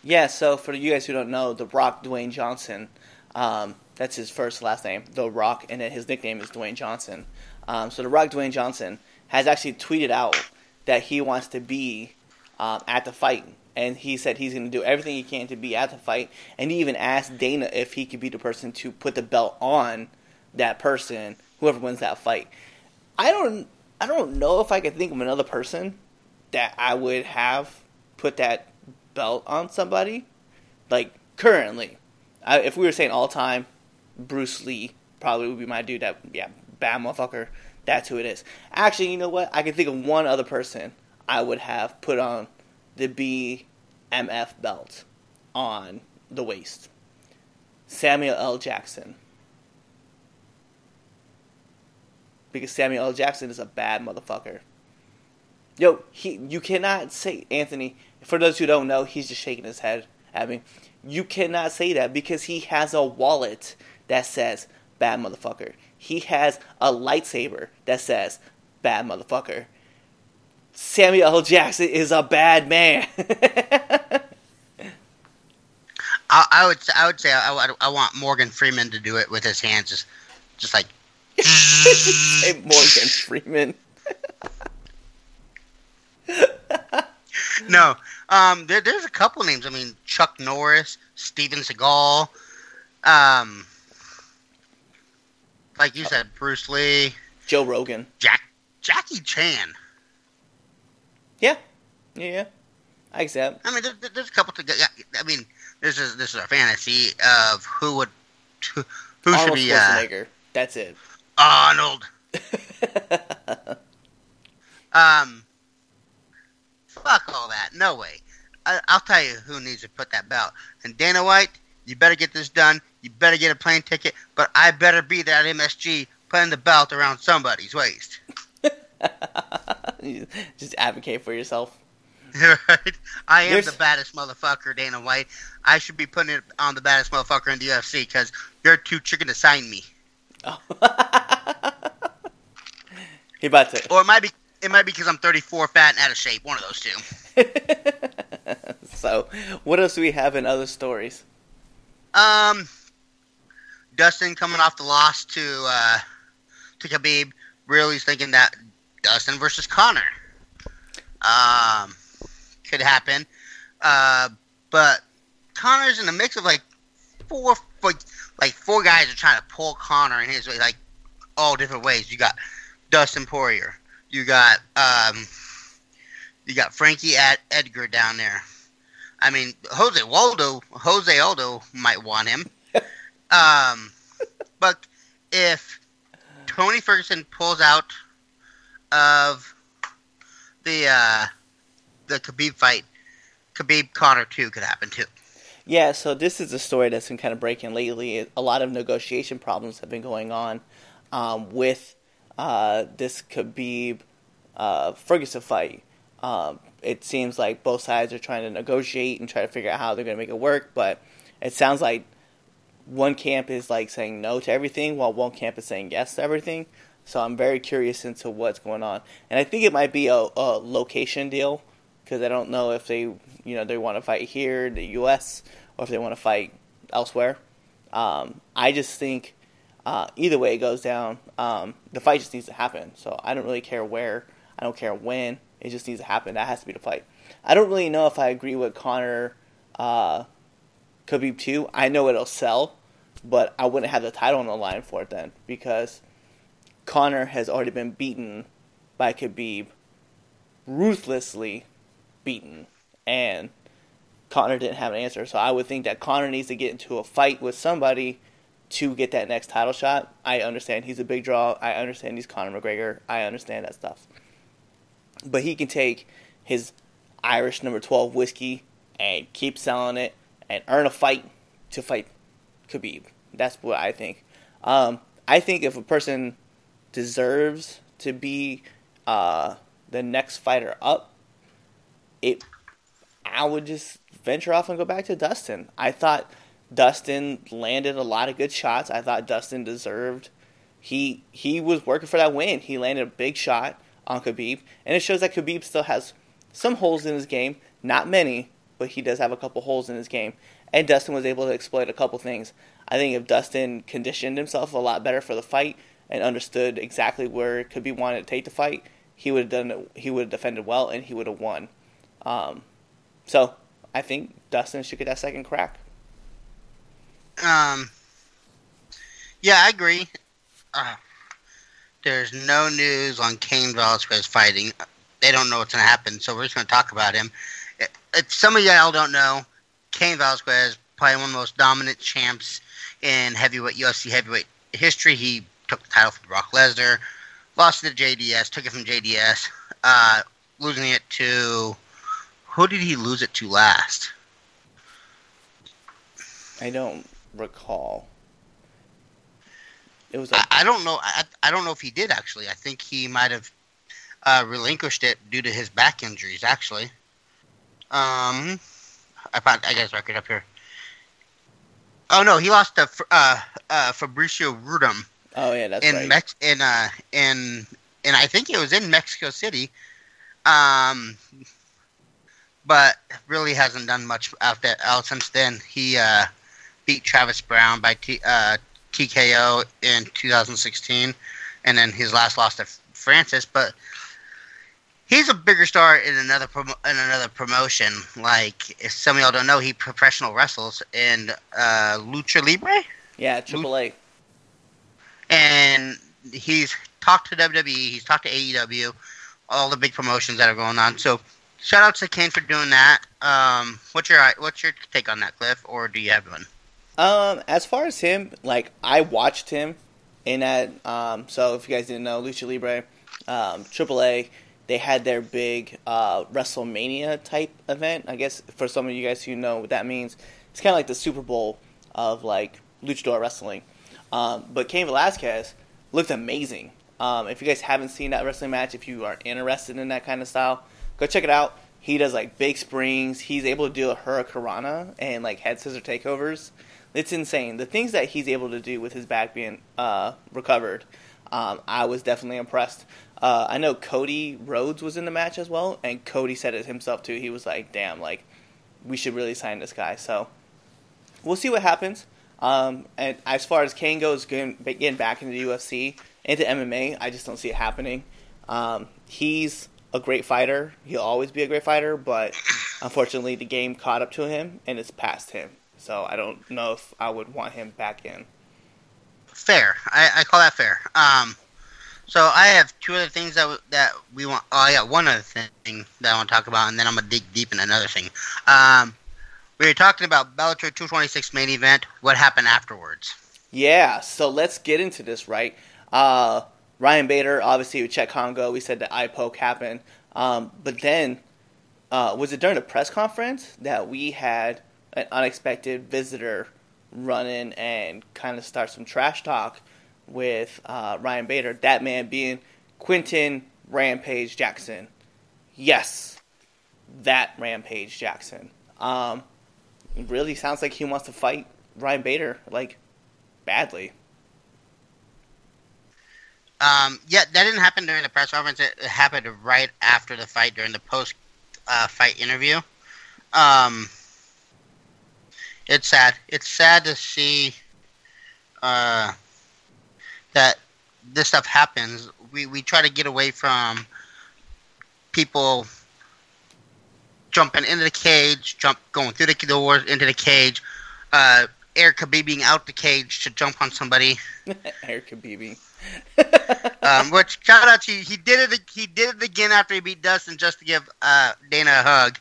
Yeah, so for you guys who don't know, The Rock Dwayne Johnson, um, that's his first last name, The Rock, and his nickname is Dwayne Johnson. Um, so The Rock Dwayne Johnson has actually tweeted out that he wants to be um, at the fight. And he said he's going to do everything he can to be at the fight. And he even asked Dana if he could be the person to put the belt on that person whoever wins that fight. I don't I don't know if I could think of another person that I would have put that belt on somebody. Like currently, I, if we were saying all time, Bruce Lee probably would be my dude. That yeah, bad motherfucker. That's who it is. Actually, you know what? I can think of one other person I would have put on the BMF belt on the waist. Samuel L. Jackson. because Samuel L. Jackson is a bad motherfucker. Yo, he you cannot say Anthony. For those who don't know, he's just shaking his head at me. You cannot say that because he has a wallet that says bad motherfucker. He has a lightsaber that says bad motherfucker. Samuel L. Jackson is a bad man. I, I, would I would say I, I, want Morgan Freeman to do it with his hands, just just like say Morgan Freeman. no, um, there, there's a couple names. I mean, Chuck Norris, Steven Seagal, um, like you said, Bruce Lee, Joe Rogan, Jack, Jackie Chan. Yeah, yeah, yeah. I accept. I mean, there's, there's a couple. To, I mean, this is this is our fantasy of who would who, who should Arnold be uh, Schwarzenegger. That's it. Arnold. Um, fuck all that. No way. I, I'll tell you who needs to put that belt. And Dana White, you better get this done. You better get a plane ticket. But I better be that MSG putting the belt around somebody's waist. Just advocate for yourself. right? I am There's- the baddest motherfucker, Dana White. I should be putting it on the baddest motherfucker in the UFC because you're too chicken to sign me. Oh. he about to. Or it might be it might be because I'm 34, fat, and out of shape. One of those two. so, what else do we have in other stories? Um, Dustin coming off the loss to uh, to Khabib, really thinking that Dustin versus Conor um, could happen. Uh, but Conor's in the mix of like four, like, like four guys are trying to pull Conor in his way, like all different ways. You got Dustin Poirier, you got um, you got Frankie at Edgar down there. I mean, Jose Waldo, Jose Aldo might want him. um, but if Tony Ferguson pulls out of the uh, the Khabib fight, Khabib Conor two could happen too. Yeah, so this is a story that's been kind of breaking lately. A lot of negotiation problems have been going on um, with uh, this Khabib uh, Ferguson fight. Um, it seems like both sides are trying to negotiate and try to figure out how they're going to make it work, but it sounds like one camp is like saying no to everything, while one camp is saying yes to everything. So I'm very curious into what's going on, and I think it might be a, a location deal because I don't know if they, you know, they want to fight here in the U.S. or if they want to fight elsewhere. Um, I just think uh, either way it goes down, um, the fight just needs to happen. So I don't really care where, I don't care when. It just needs to happen. That has to be the fight. I don't really know if I agree with Conor uh, Khabib too. I know it'll sell, but I wouldn't have the title on the line for it then because Conor has already been beaten by Khabib, ruthlessly beaten, and Conor didn't have an answer. So I would think that Conor needs to get into a fight with somebody to get that next title shot. I understand he's a big draw. I understand he's Conor McGregor. I understand that stuff. But he can take his Irish number 12 whiskey and keep selling it and earn a fight to fight Khabib. That's what I think. Um, I think if a person deserves to be uh, the next fighter up, it I would just venture off and go back to Dustin. I thought Dustin landed a lot of good shots. I thought Dustin deserved. He he was working for that win. He landed a big shot on Khabib, and it shows that Khabib still has some holes in his game. Not many, but he does have a couple holes in his game. And Dustin was able to exploit a couple things. I think if Dustin conditioned himself a lot better for the fight and understood exactly where it could be wanted to take the fight, he would have done he would have defended well and he would have won. Um, so I think Dustin should get that second crack. Um, yeah, I agree. Uh, there's no news on Cain Velasquez fighting. They don't know what's going to happen, so we're just going to talk about him. If some of y'all don't know, Cain Velasquez, probably one of the most dominant champs in heavyweight UFC heavyweight history. He took the title from Brock Lesnar, lost it to JDS, took it from JDS, uh, losing it to who did he lose it to last? I don't recall. It was like I, I don't know. I, I don't know if he did actually. I think he might have uh, relinquished it due to his back injuries. Actually, um, I found I got record up here. Oh no, he lost to uh, uh, Fabricio Werdum oh yeah, that's in right. Mex in uh in and I think it was in Mexico City. Um, but really hasn't done much after out since then. He uh, beat Travis Browne by T, uh, TKO in 2016, and then his last loss to Francis. But he's a bigger star in another promo- in another promotion. Like if some of y'all don't know, he professional wrestles in uh, Lucha Libre yeah, Triple A. and he's talked to WWE, he's talked to AEW, all the big promotions that are going on. So shout out to Cain for doing that. Um, what's your what's your take on that, Cliff, or do you have one? Um, as far as him, like I watched him in that. Um, so if you guys didn't know, Lucha Libre, um, AAA, they had their big uh, WrestleMania type event. I guess for some of you guys who know what that means, it's kind of like the Super Bowl of like luchador wrestling. Um, but Cain Velasquez looked amazing. Um, if you guys haven't seen that wrestling match, if you are interested in that kind of style, go check it out. He does like big springs. He's able to do a hurricanrana and like head scissor takeovers. It's insane. The things that he's able to do with his back being uh, recovered, um, I was definitely impressed. Uh, I know Cody Rhodes was in the match as well, and Cody said it himself too. He was like, "Damn, like we should really sign this guy." So we'll see what happens. Um, and as far as Cain goes, getting, getting back into the UFC, into MMA, I just don't see it happening. Um, he's a great fighter. He'll always be a great fighter, but unfortunately, the game caught up to him and it's past him. So I don't know if I would want him back in. Fair. I, I call that fair. Um, so I have two other things that that we want. Oh, yeah, one other thing that I want to talk about, and then I'm gonna dig deep in another thing. Um, we were talking about Bellator 226 main event. What happened afterwards? Yeah, so let's get into this, right? Uh, Ryan Bader, obviously with Cheick Kongo, we said the eye poke happened. Um, but then, uh, was it during the press conference that we had an unexpected visitor run in and kind of start some trash talk with uh, Ryan Bader? That man being Quinton Rampage Jackson. Yes, that Rampage Jackson. Um, really sounds like he wants to fight Ryan Bader like badly. Um, yeah, that didn't happen during the press conference. It, happened right after the fight during the post uh, fight interview. Um, it's sad. It's sad to see uh, that this stuff happens. We we try to get away from people jumping into the cage, jump going through the doors into the cage, uh, Eric Khabib being out the cage to jump on somebody. Eric Khabib. um, which shout out to you. He did it. He did it again after he beat Dustin just to give uh, Dana a hug.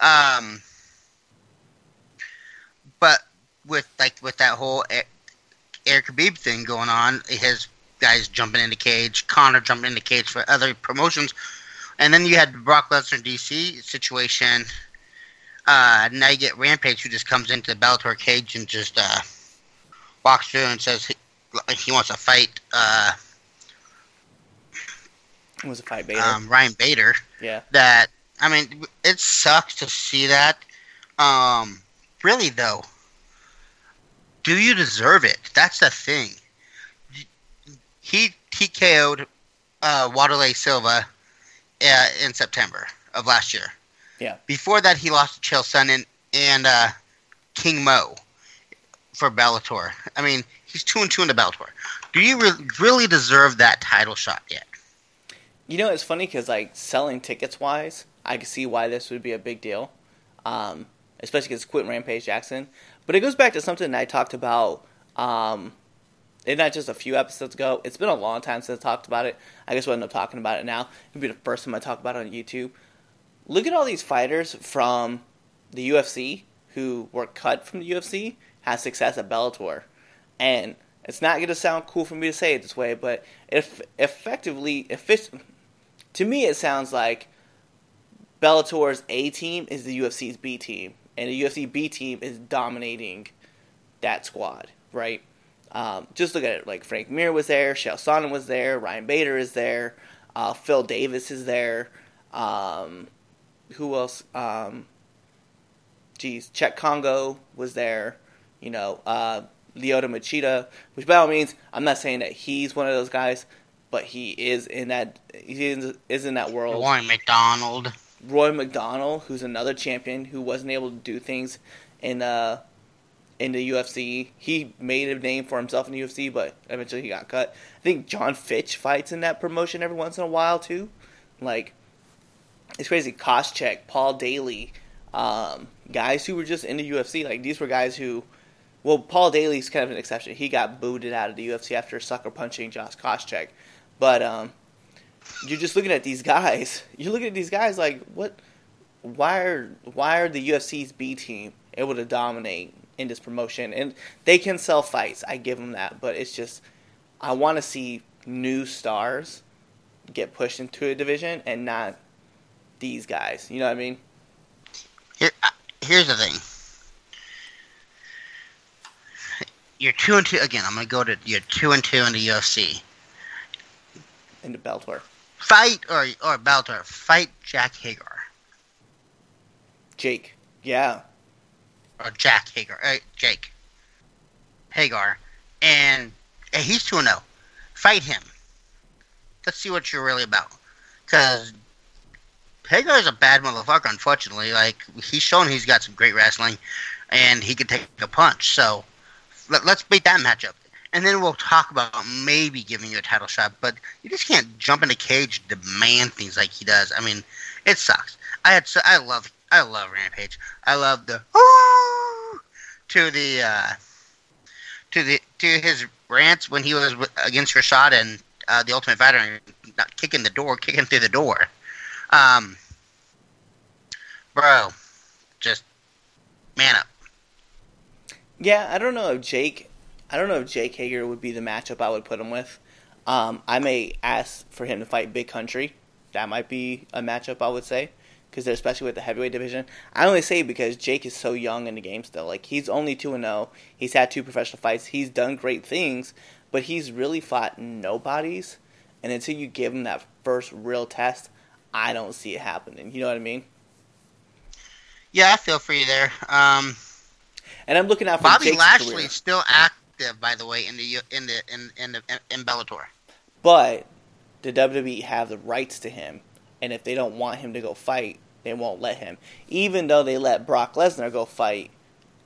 Um, but with like with that whole Eric Khabib thing going on, his guys jumping in the cage, Conor jumping in the cage for other promotions and then you had the Brock Lesnar DC situation. Uh, now you get Rampage, who just comes into the Bellator cage and just uh, walks through and says he, he wants to fight. Uh, was a fight Bader. Um, Ryan Bader. Yeah. That I mean, it sucks to see that. Um, really though, do you deserve it? That's the thing. He he KO'd uh, Wanderlei Silva uh, in September of last year. Yeah. Before that, he lost to Chael Sonnen and uh, King Mo for Bellator. I mean, he's two and two in the Bellator. Do you re- really deserve that title shot yet? You know, it's funny because like selling tickets wise, I can see why this would be a big deal, um, especially because Quinton Rampage Jackson. But it goes back to something I talked about um, it's not just a few episodes ago. It's been a long time since I talked about it. I guess we'll end up talking about it now. It'll be the first time I talk about it on YouTube. Look at all these fighters from the UFC who were cut from the UFC, had success at Bellator. And it's not going to sound cool for me to say it this way, but if effectively, it's, to me, it sounds like Bellator's A team is the UFC's B team, and the UFC B team is dominating that squad, right? Um, just look at it. Like Frank Mir was there, Chael Sonnen was there, Ryan Bader is there, uh, Phil Davis is there. Um, who else? Um, geez, Cheick Kongo was there. You know, uh, Lyoto Machida. Which by all means, I'm not saying that he's one of those guys, but he is in that he is, is in that world. Rory MacDonald. Rory MacDonald, who's another champion who wasn't able to do things in uh, in the UFC. He made a name for himself in the UFC, but eventually he got cut. I think John Fitch fights in that promotion every once in a while too. Like it's crazy. Koscheck, Paul Daley, um, guys who were just in the UFC. Like these were guys who, well, Paul Daley's kind of an exception. He got booted out of the UFC after sucker punching Josh Koscheck. But um, you're just looking at these guys. You're looking at these guys like what? why are why are the UFC's B team able to dominate in this promotion? And they can sell fights, I give them that, but it's just I want to see new stars get pushed into a division and not these guys. You know what I mean? Here, uh, here's the thing. You're two and two again. I'm gonna go to you're two and two in the UFC. In the Bellator. Fight or or Bellator. Fight Jack Hager. Jake. Yeah. Or Jack Hager, Uh, Jake. Hager. And, and he's 2 0. Fight him. Let's see what you're really about. Because Hager is a bad motherfucker, unfortunately. Like, he's shown he's got some great wrestling, and he can take a punch. So, let, us beat that matchup. And then we'll talk about maybe giving you a title shot. But you just can't jump in a cage, demand things like he does. I mean, it sucks. I had so, I love I love Rampage. I love the to the uh, to the to his rants when he was against Rashad and uh, the Ultimate Fighter, and not kicking the door, kicking through the door. Um, bro, just man up. Yeah, I don't know if Jake. I don't know if Jake Hager would be the matchup I would put him with. Um, I may ask for him to fight Big Country. That might be a matchup I would say because especially with the heavyweight division. I only say because Jake is so young in the game still. Like he's only two and zero. Oh. He's had two professional fights. He's done great things, but he's really fought nobodies. And until you give him that first real test, I don't see it happening. You know what I mean? Yeah, I feel for you there. Um, and I'm looking out for Bobby Jake's Lashley career. still active, by the way, in the in the in in the in Bellator. But the WWE have the rights to him and if they don't want him to go fight, they won't let him. Even though they let Brock Lesnar go fight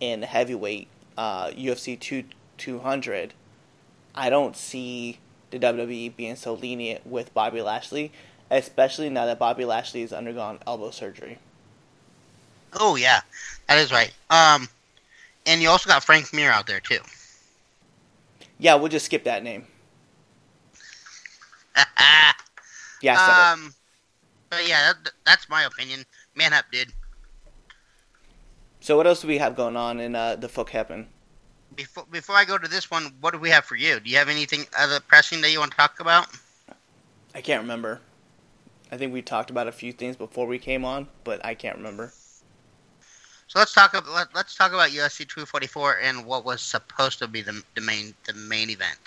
in the heavyweight uh, UFC two two hundred, I don't see the WWE being so lenient with Bobby Lashley, especially now that Bobby Lashley has undergone elbow surgery. Oh yeah, that is right. Um, and you also got Frank Mir out there too. Yeah, we'll just skip that name. yeah. Um, yeah, that, that's my opinion. Man up, dude. So what else do we have going on in uh, the fuck happen? Before before I go to this one, what do we have for you? Do you have anything other pressing that you want to talk about? I can't remember. I think we talked about a few things before we came on, but I can't remember. So let's talk about let, us talk about UFC 244 and what was supposed to be the, the main the main event.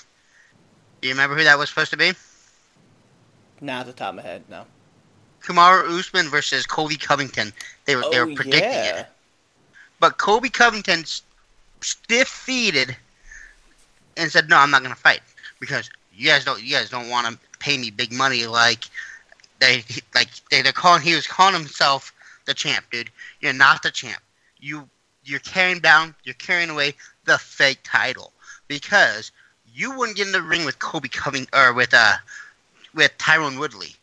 Do you remember who that was supposed to be? Not at the top of my head, no. Kamaru Usman versus Colby Covington. They were oh, they were oh, predicting yeah. it, but Colby Covington stiff feeded and said, "No, I'm not going to fight because you guys don't you guys don't want to pay me big money like they like they, they're calling he was calling himself the champ, dude. You're not the champ. You you're carrying down, you're carrying away the fake title because you wouldn't get in the ring with Colby Covington or with uh with Tyrone Woodley.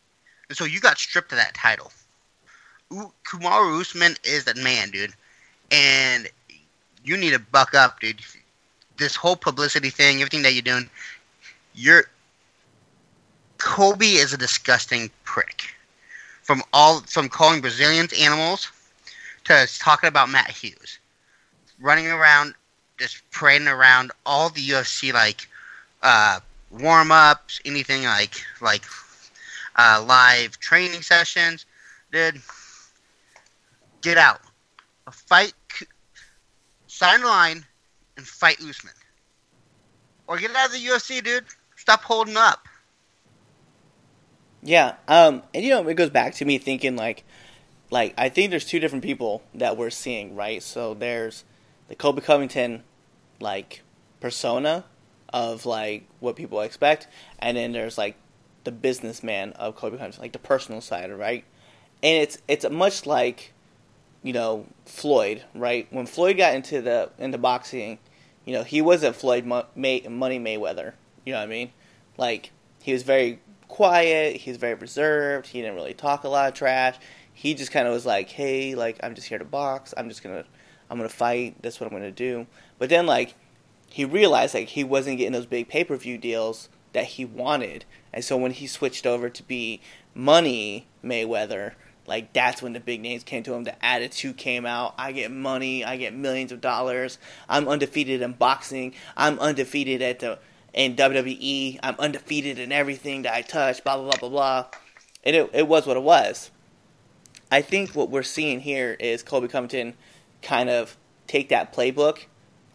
So you got stripped of that title. U- Kamaru Usman is that man, dude. And you need to buck up, dude. This whole publicity thing, everything that you're doing, you're Colby is a disgusting prick. From all from calling Brazilians animals to talking about Matt Hughes. Running around just parading around all the UFC like uh, warm ups, anything like like uh, live training sessions. Dude, get out. Fight, sign a line, and fight Usman. Or get out of the UFC, dude. Stop holding up. Yeah, um, and you know it goes back to me thinking like, like I think there's two different people that we're seeing, right? So there's the Colby Covington, like persona of like what people expect, and then there's like the businessman of Colby Covington, like the personal side, right? And it's it's much like, you know, Floyd, right? When Floyd got into the into boxing, you know, he wasn't Floyd May, Money Mayweather. You know what I mean? Like he was very quiet. He was very reserved. He didn't really talk a lot of trash. He just kind of was like, "Hey, like I'm just here to box. I'm just gonna, I'm gonna fight. That's what I'm gonna do." But then like he realized like he wasn't getting those big pay per view deals that he wanted, and so when he switched over to be Money Mayweather, Like that's when the big names came to him. The attitude came out. I get money. I get millions of dollars. I'm undefeated in boxing. I'm undefeated at the in WWE. I'm undefeated in everything that I touch. Blah blah blah blah blah. And it it was what it was. I think what we're seeing here is Colby Covington kind of take that playbook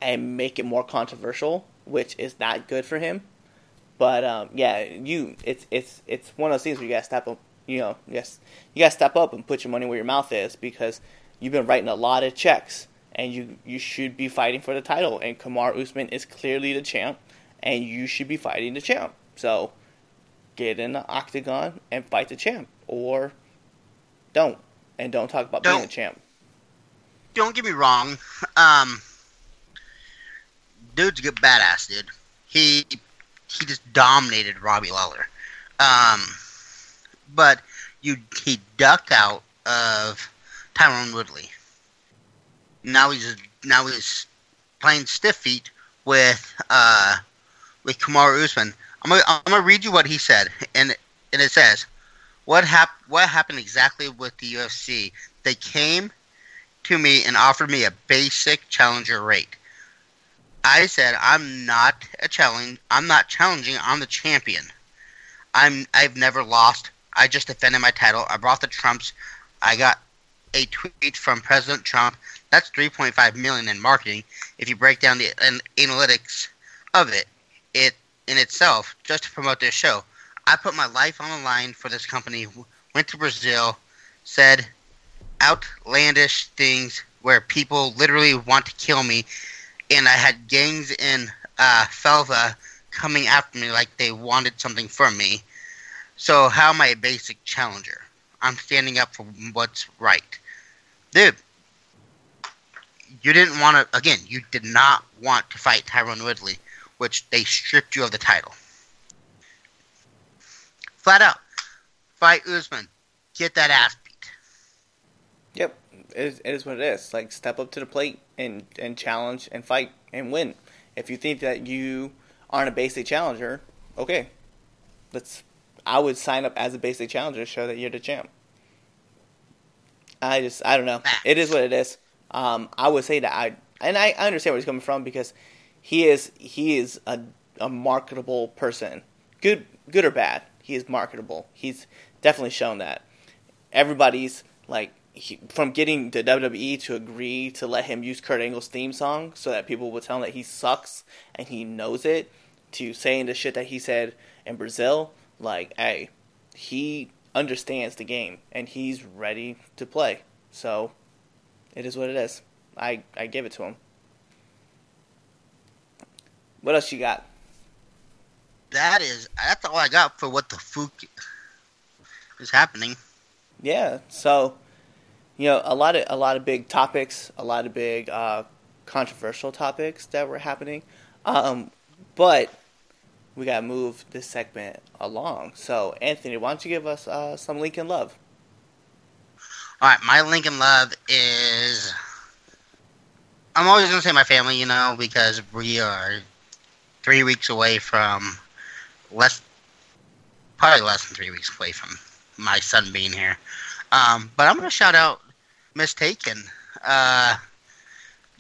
and make it more controversial, which is not good for him. But um, yeah, you it's it's it's one of those things where you gotta step up. You know, yes, you gotta step up and put your money where your mouth is because you've been writing a lot of checks and you you should be fighting for the title. And Kamar Usman is clearly the champ, and you should be fighting the champ. So get in the octagon and fight the champ, or don't and don't talk about Don't. being a champ. Don't get me wrong. Um, dude's a good badass, dude. He he just dominated Robbie Lawler. Um, but you he ducked out of Tyrone Woodley. Now he's now he's playing stiff feet with uh with Kamaru Usman. I'm gonna I'm gonna read you what he said, and and it says, "What hap- What happened exactly with the UFC? They came to me and offered me a basic challenger rate. I said I'm not a challenge. I'm not challenging. I'm the champion. I'm. I've never lost. I just defended my title. I brought the Trumps. I got a tweet from President Trump. That's 3.5 million in marketing. If you break down the an, analytics of it, it in itself just to promote this show. I put my life on the line for this company. Went to Brazil, said outlandish things where people literally want to kill me, and I had gangs in uh, favela coming after me like they wanted something from me. So how am I a basic challenger? I'm standing up for what's right, dude. You didn't want to. Again, you did not want to fight Tyrone Woodley, which they stripped you of the title. Flat out, fight Usman. Get that ass it is, it is what it is. Like step up to the plate and and challenge and fight and win. If you think that you aren't a basic challenger, okay, let's. I would sign up as a basic challenger to show that you're the champ. I just I don't know. It is what it is. Um, I would say that I and I, I understand where he's coming from because he is he is a a marketable person. Good good or bad, he is marketable. He's definitely shown that. Everybody's like he, from getting the WWE to agree to let him use Kurt Angle's theme song so that people would tell him that he sucks and he knows it, to saying the shit that he said in Brazil, like, hey, he understands the game and he's ready to play. So it is what it is. I, I give it to him. What else you got? That is that's all I got for what the fuck is happening. Yeah. So, you know, a lot of a lot of big topics, a lot of big uh, controversial topics that were happening. Um, but we gotta move this segment along. So, Anthony, why don't you give us uh, some Lincoln love? All right, my Lincoln love is. I'm always gonna say my family, you know, because we are three weeks away from less, probably less than three weeks away from my son being here. Um, but I'm gonna shout out Miss Taken. Uh,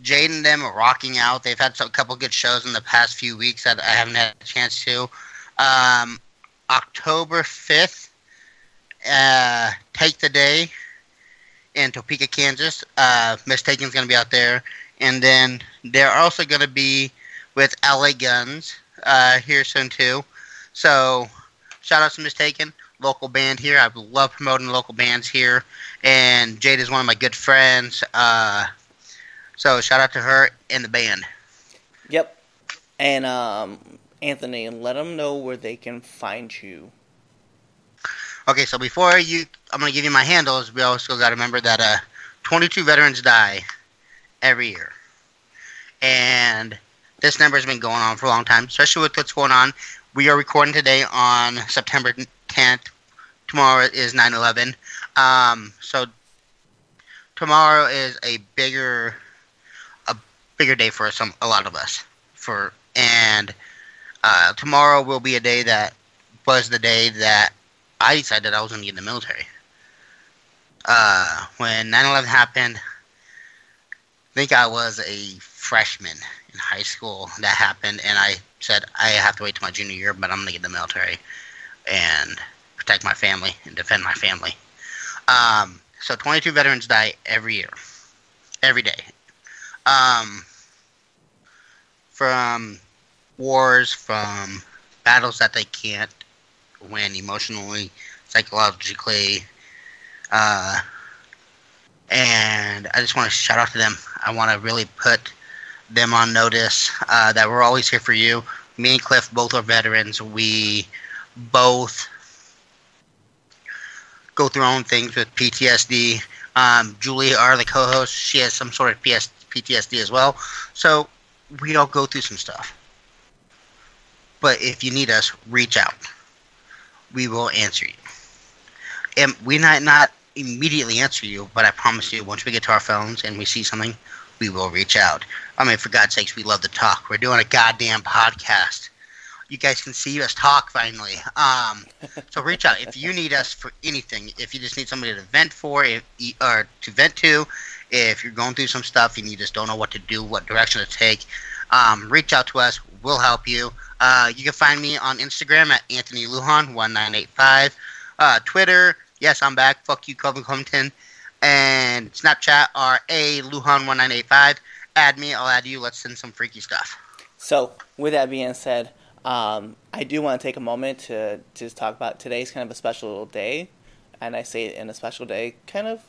Jade and them are rocking out. They've had a couple good shows in the past few weeks that I haven't had a chance to. Um, October 5th, uh, Take the Day in Topeka, Kansas. Uh, Miss Taken's going to be out there. And then they're also going to be with LA Guns uh, here soon, too. So, shout out to Miss Taken, local band here. I love promoting local bands here. And Jade is one of my good friends. Uh, so, shout out to her and the band. Yep. And um, Anthony, let them know where they can find you. Okay, so before you, I'm gonna give you my handles. We also got to remember that uh, 22 veterans die every year, and this number has been going on for a long time, especially with what's going on. We are recording today on September 10th. Tomorrow is 9/11. Um, so tomorrow is a bigger, a bigger day for some a lot of us. For and uh, tomorrow will be a day that was the day that I decided I was going to get in the military. uh, when 9/11 happened, I think I was a freshman in high school. That happened, and I said I have to wait till my junior year, but I'm gonna get in the military and protect my family and defend my family. Um, so 22 veterans die every year, every day, um, from wars, from battles that they can't win emotionally, psychologically. Uh, and I just want to shout out to them. I want to really put them on notice uh, that we're always here for you. Me and Cliff both are veterans. We both go through own things with PTSD. Um, Julie, our the co-host, she has some sort of PS- PTSD as well. So we all go through some stuff. But if you need us, reach out. We will answer you. And we might not immediately answer you, but I promise you, once we get to our phones and we see something, we will reach out. I mean, for God's sakes, we love to talk. We're doing a goddamn podcast. You guys can see us talk finally. Um, so reach out if you need us for anything. If you just need somebody to vent for, if, or to vent to, if you're going through some stuff and you just don't know what to do, what direction to take, um, reach out to us. We'll help you. Uh, you can find me on Instagram at Anthony Lujan1985. Uh, Twitter, yes, I'm back. Fuck you, Colby Covington. And Snapchat are A Lujan1985. Add me, I'll add you. Let's send some freaky stuff. So, with that being said, um, I do want to take a moment to just talk about today's kind of a special day. And I say it in a special day, kind of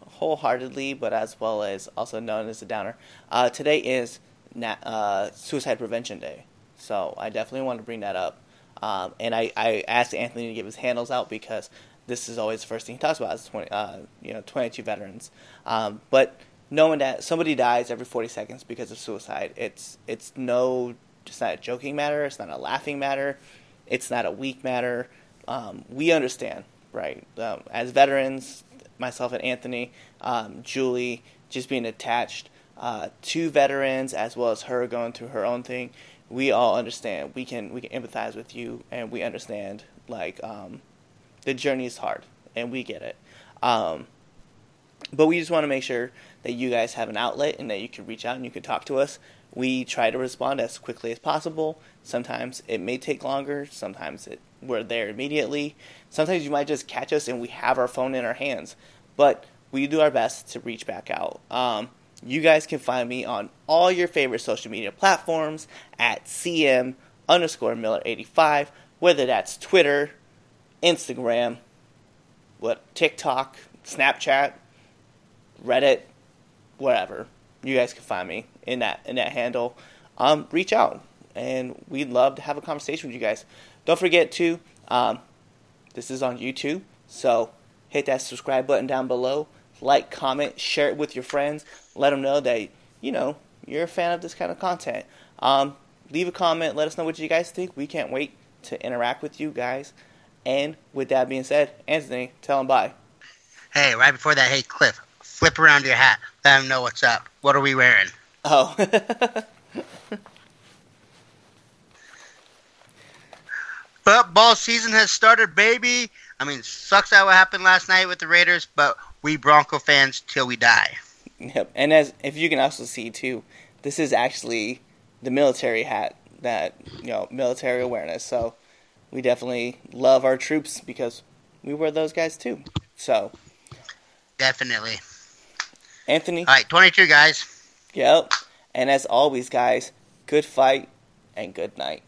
wholeheartedly, but as well as also known as a downer. Uh, today is Na- uh, Suicide Prevention Day. So I definitely want to bring that up. Um, and I, I asked Anthony to give his handles out because this is always the first thing he talks about is 20, uh, you know, 22 veterans. Um, but knowing that somebody dies every 40 seconds because of suicide, it's it's no, it's not a joking matter. It's not a laughing matter. It's not a weak matter. Um, we understand, right? Um, as veterans, myself and Anthony, um, Julie, just being attached uh, to veterans as well as her going through her own thing, we all understand. We can we can empathize with you, and we understand like um, the journey is hard, and we get it. Um, but we just want to make sure that you guys have an outlet and that you can reach out and you can talk to us. We try to respond as quickly as possible. Sometimes it may take longer. Sometimes it, we're there immediately. Sometimes you might just catch us and we have our phone in our hands. But we do our best to reach back out. Um, you guys can find me on all your favorite social media platforms at CM underscore Miller85, whether that's Twitter, Instagram, what TikTok, Snapchat, Reddit, wherever. You guys can find me in that in that handle. Um, reach out, and we'd love to have a conversation with you guys. Don't forget to um, this is on YouTube, so hit that subscribe button down below. Like, comment, share it with your friends. Let them know that you know you're a fan of this kind of content. Um, leave a comment. Let us know what you guys think. We can't wait to interact with you guys. And with that being said, Anthony, tell them bye. Hey, right before that, hey Cliff, flip around your hat. Let them know what's up. What are we wearing? Oh. Football season has started, baby. I mean, sucks that what happened last night with the Raiders, but we Bronco fans till we die. Yep. And as if you can also see too, this is actually the military hat that you know military awareness. So we definitely love our troops because we were those guys too. So Definitely. Anthony. All right, 22 guys. Yep. And as always, guys, good fight and good night.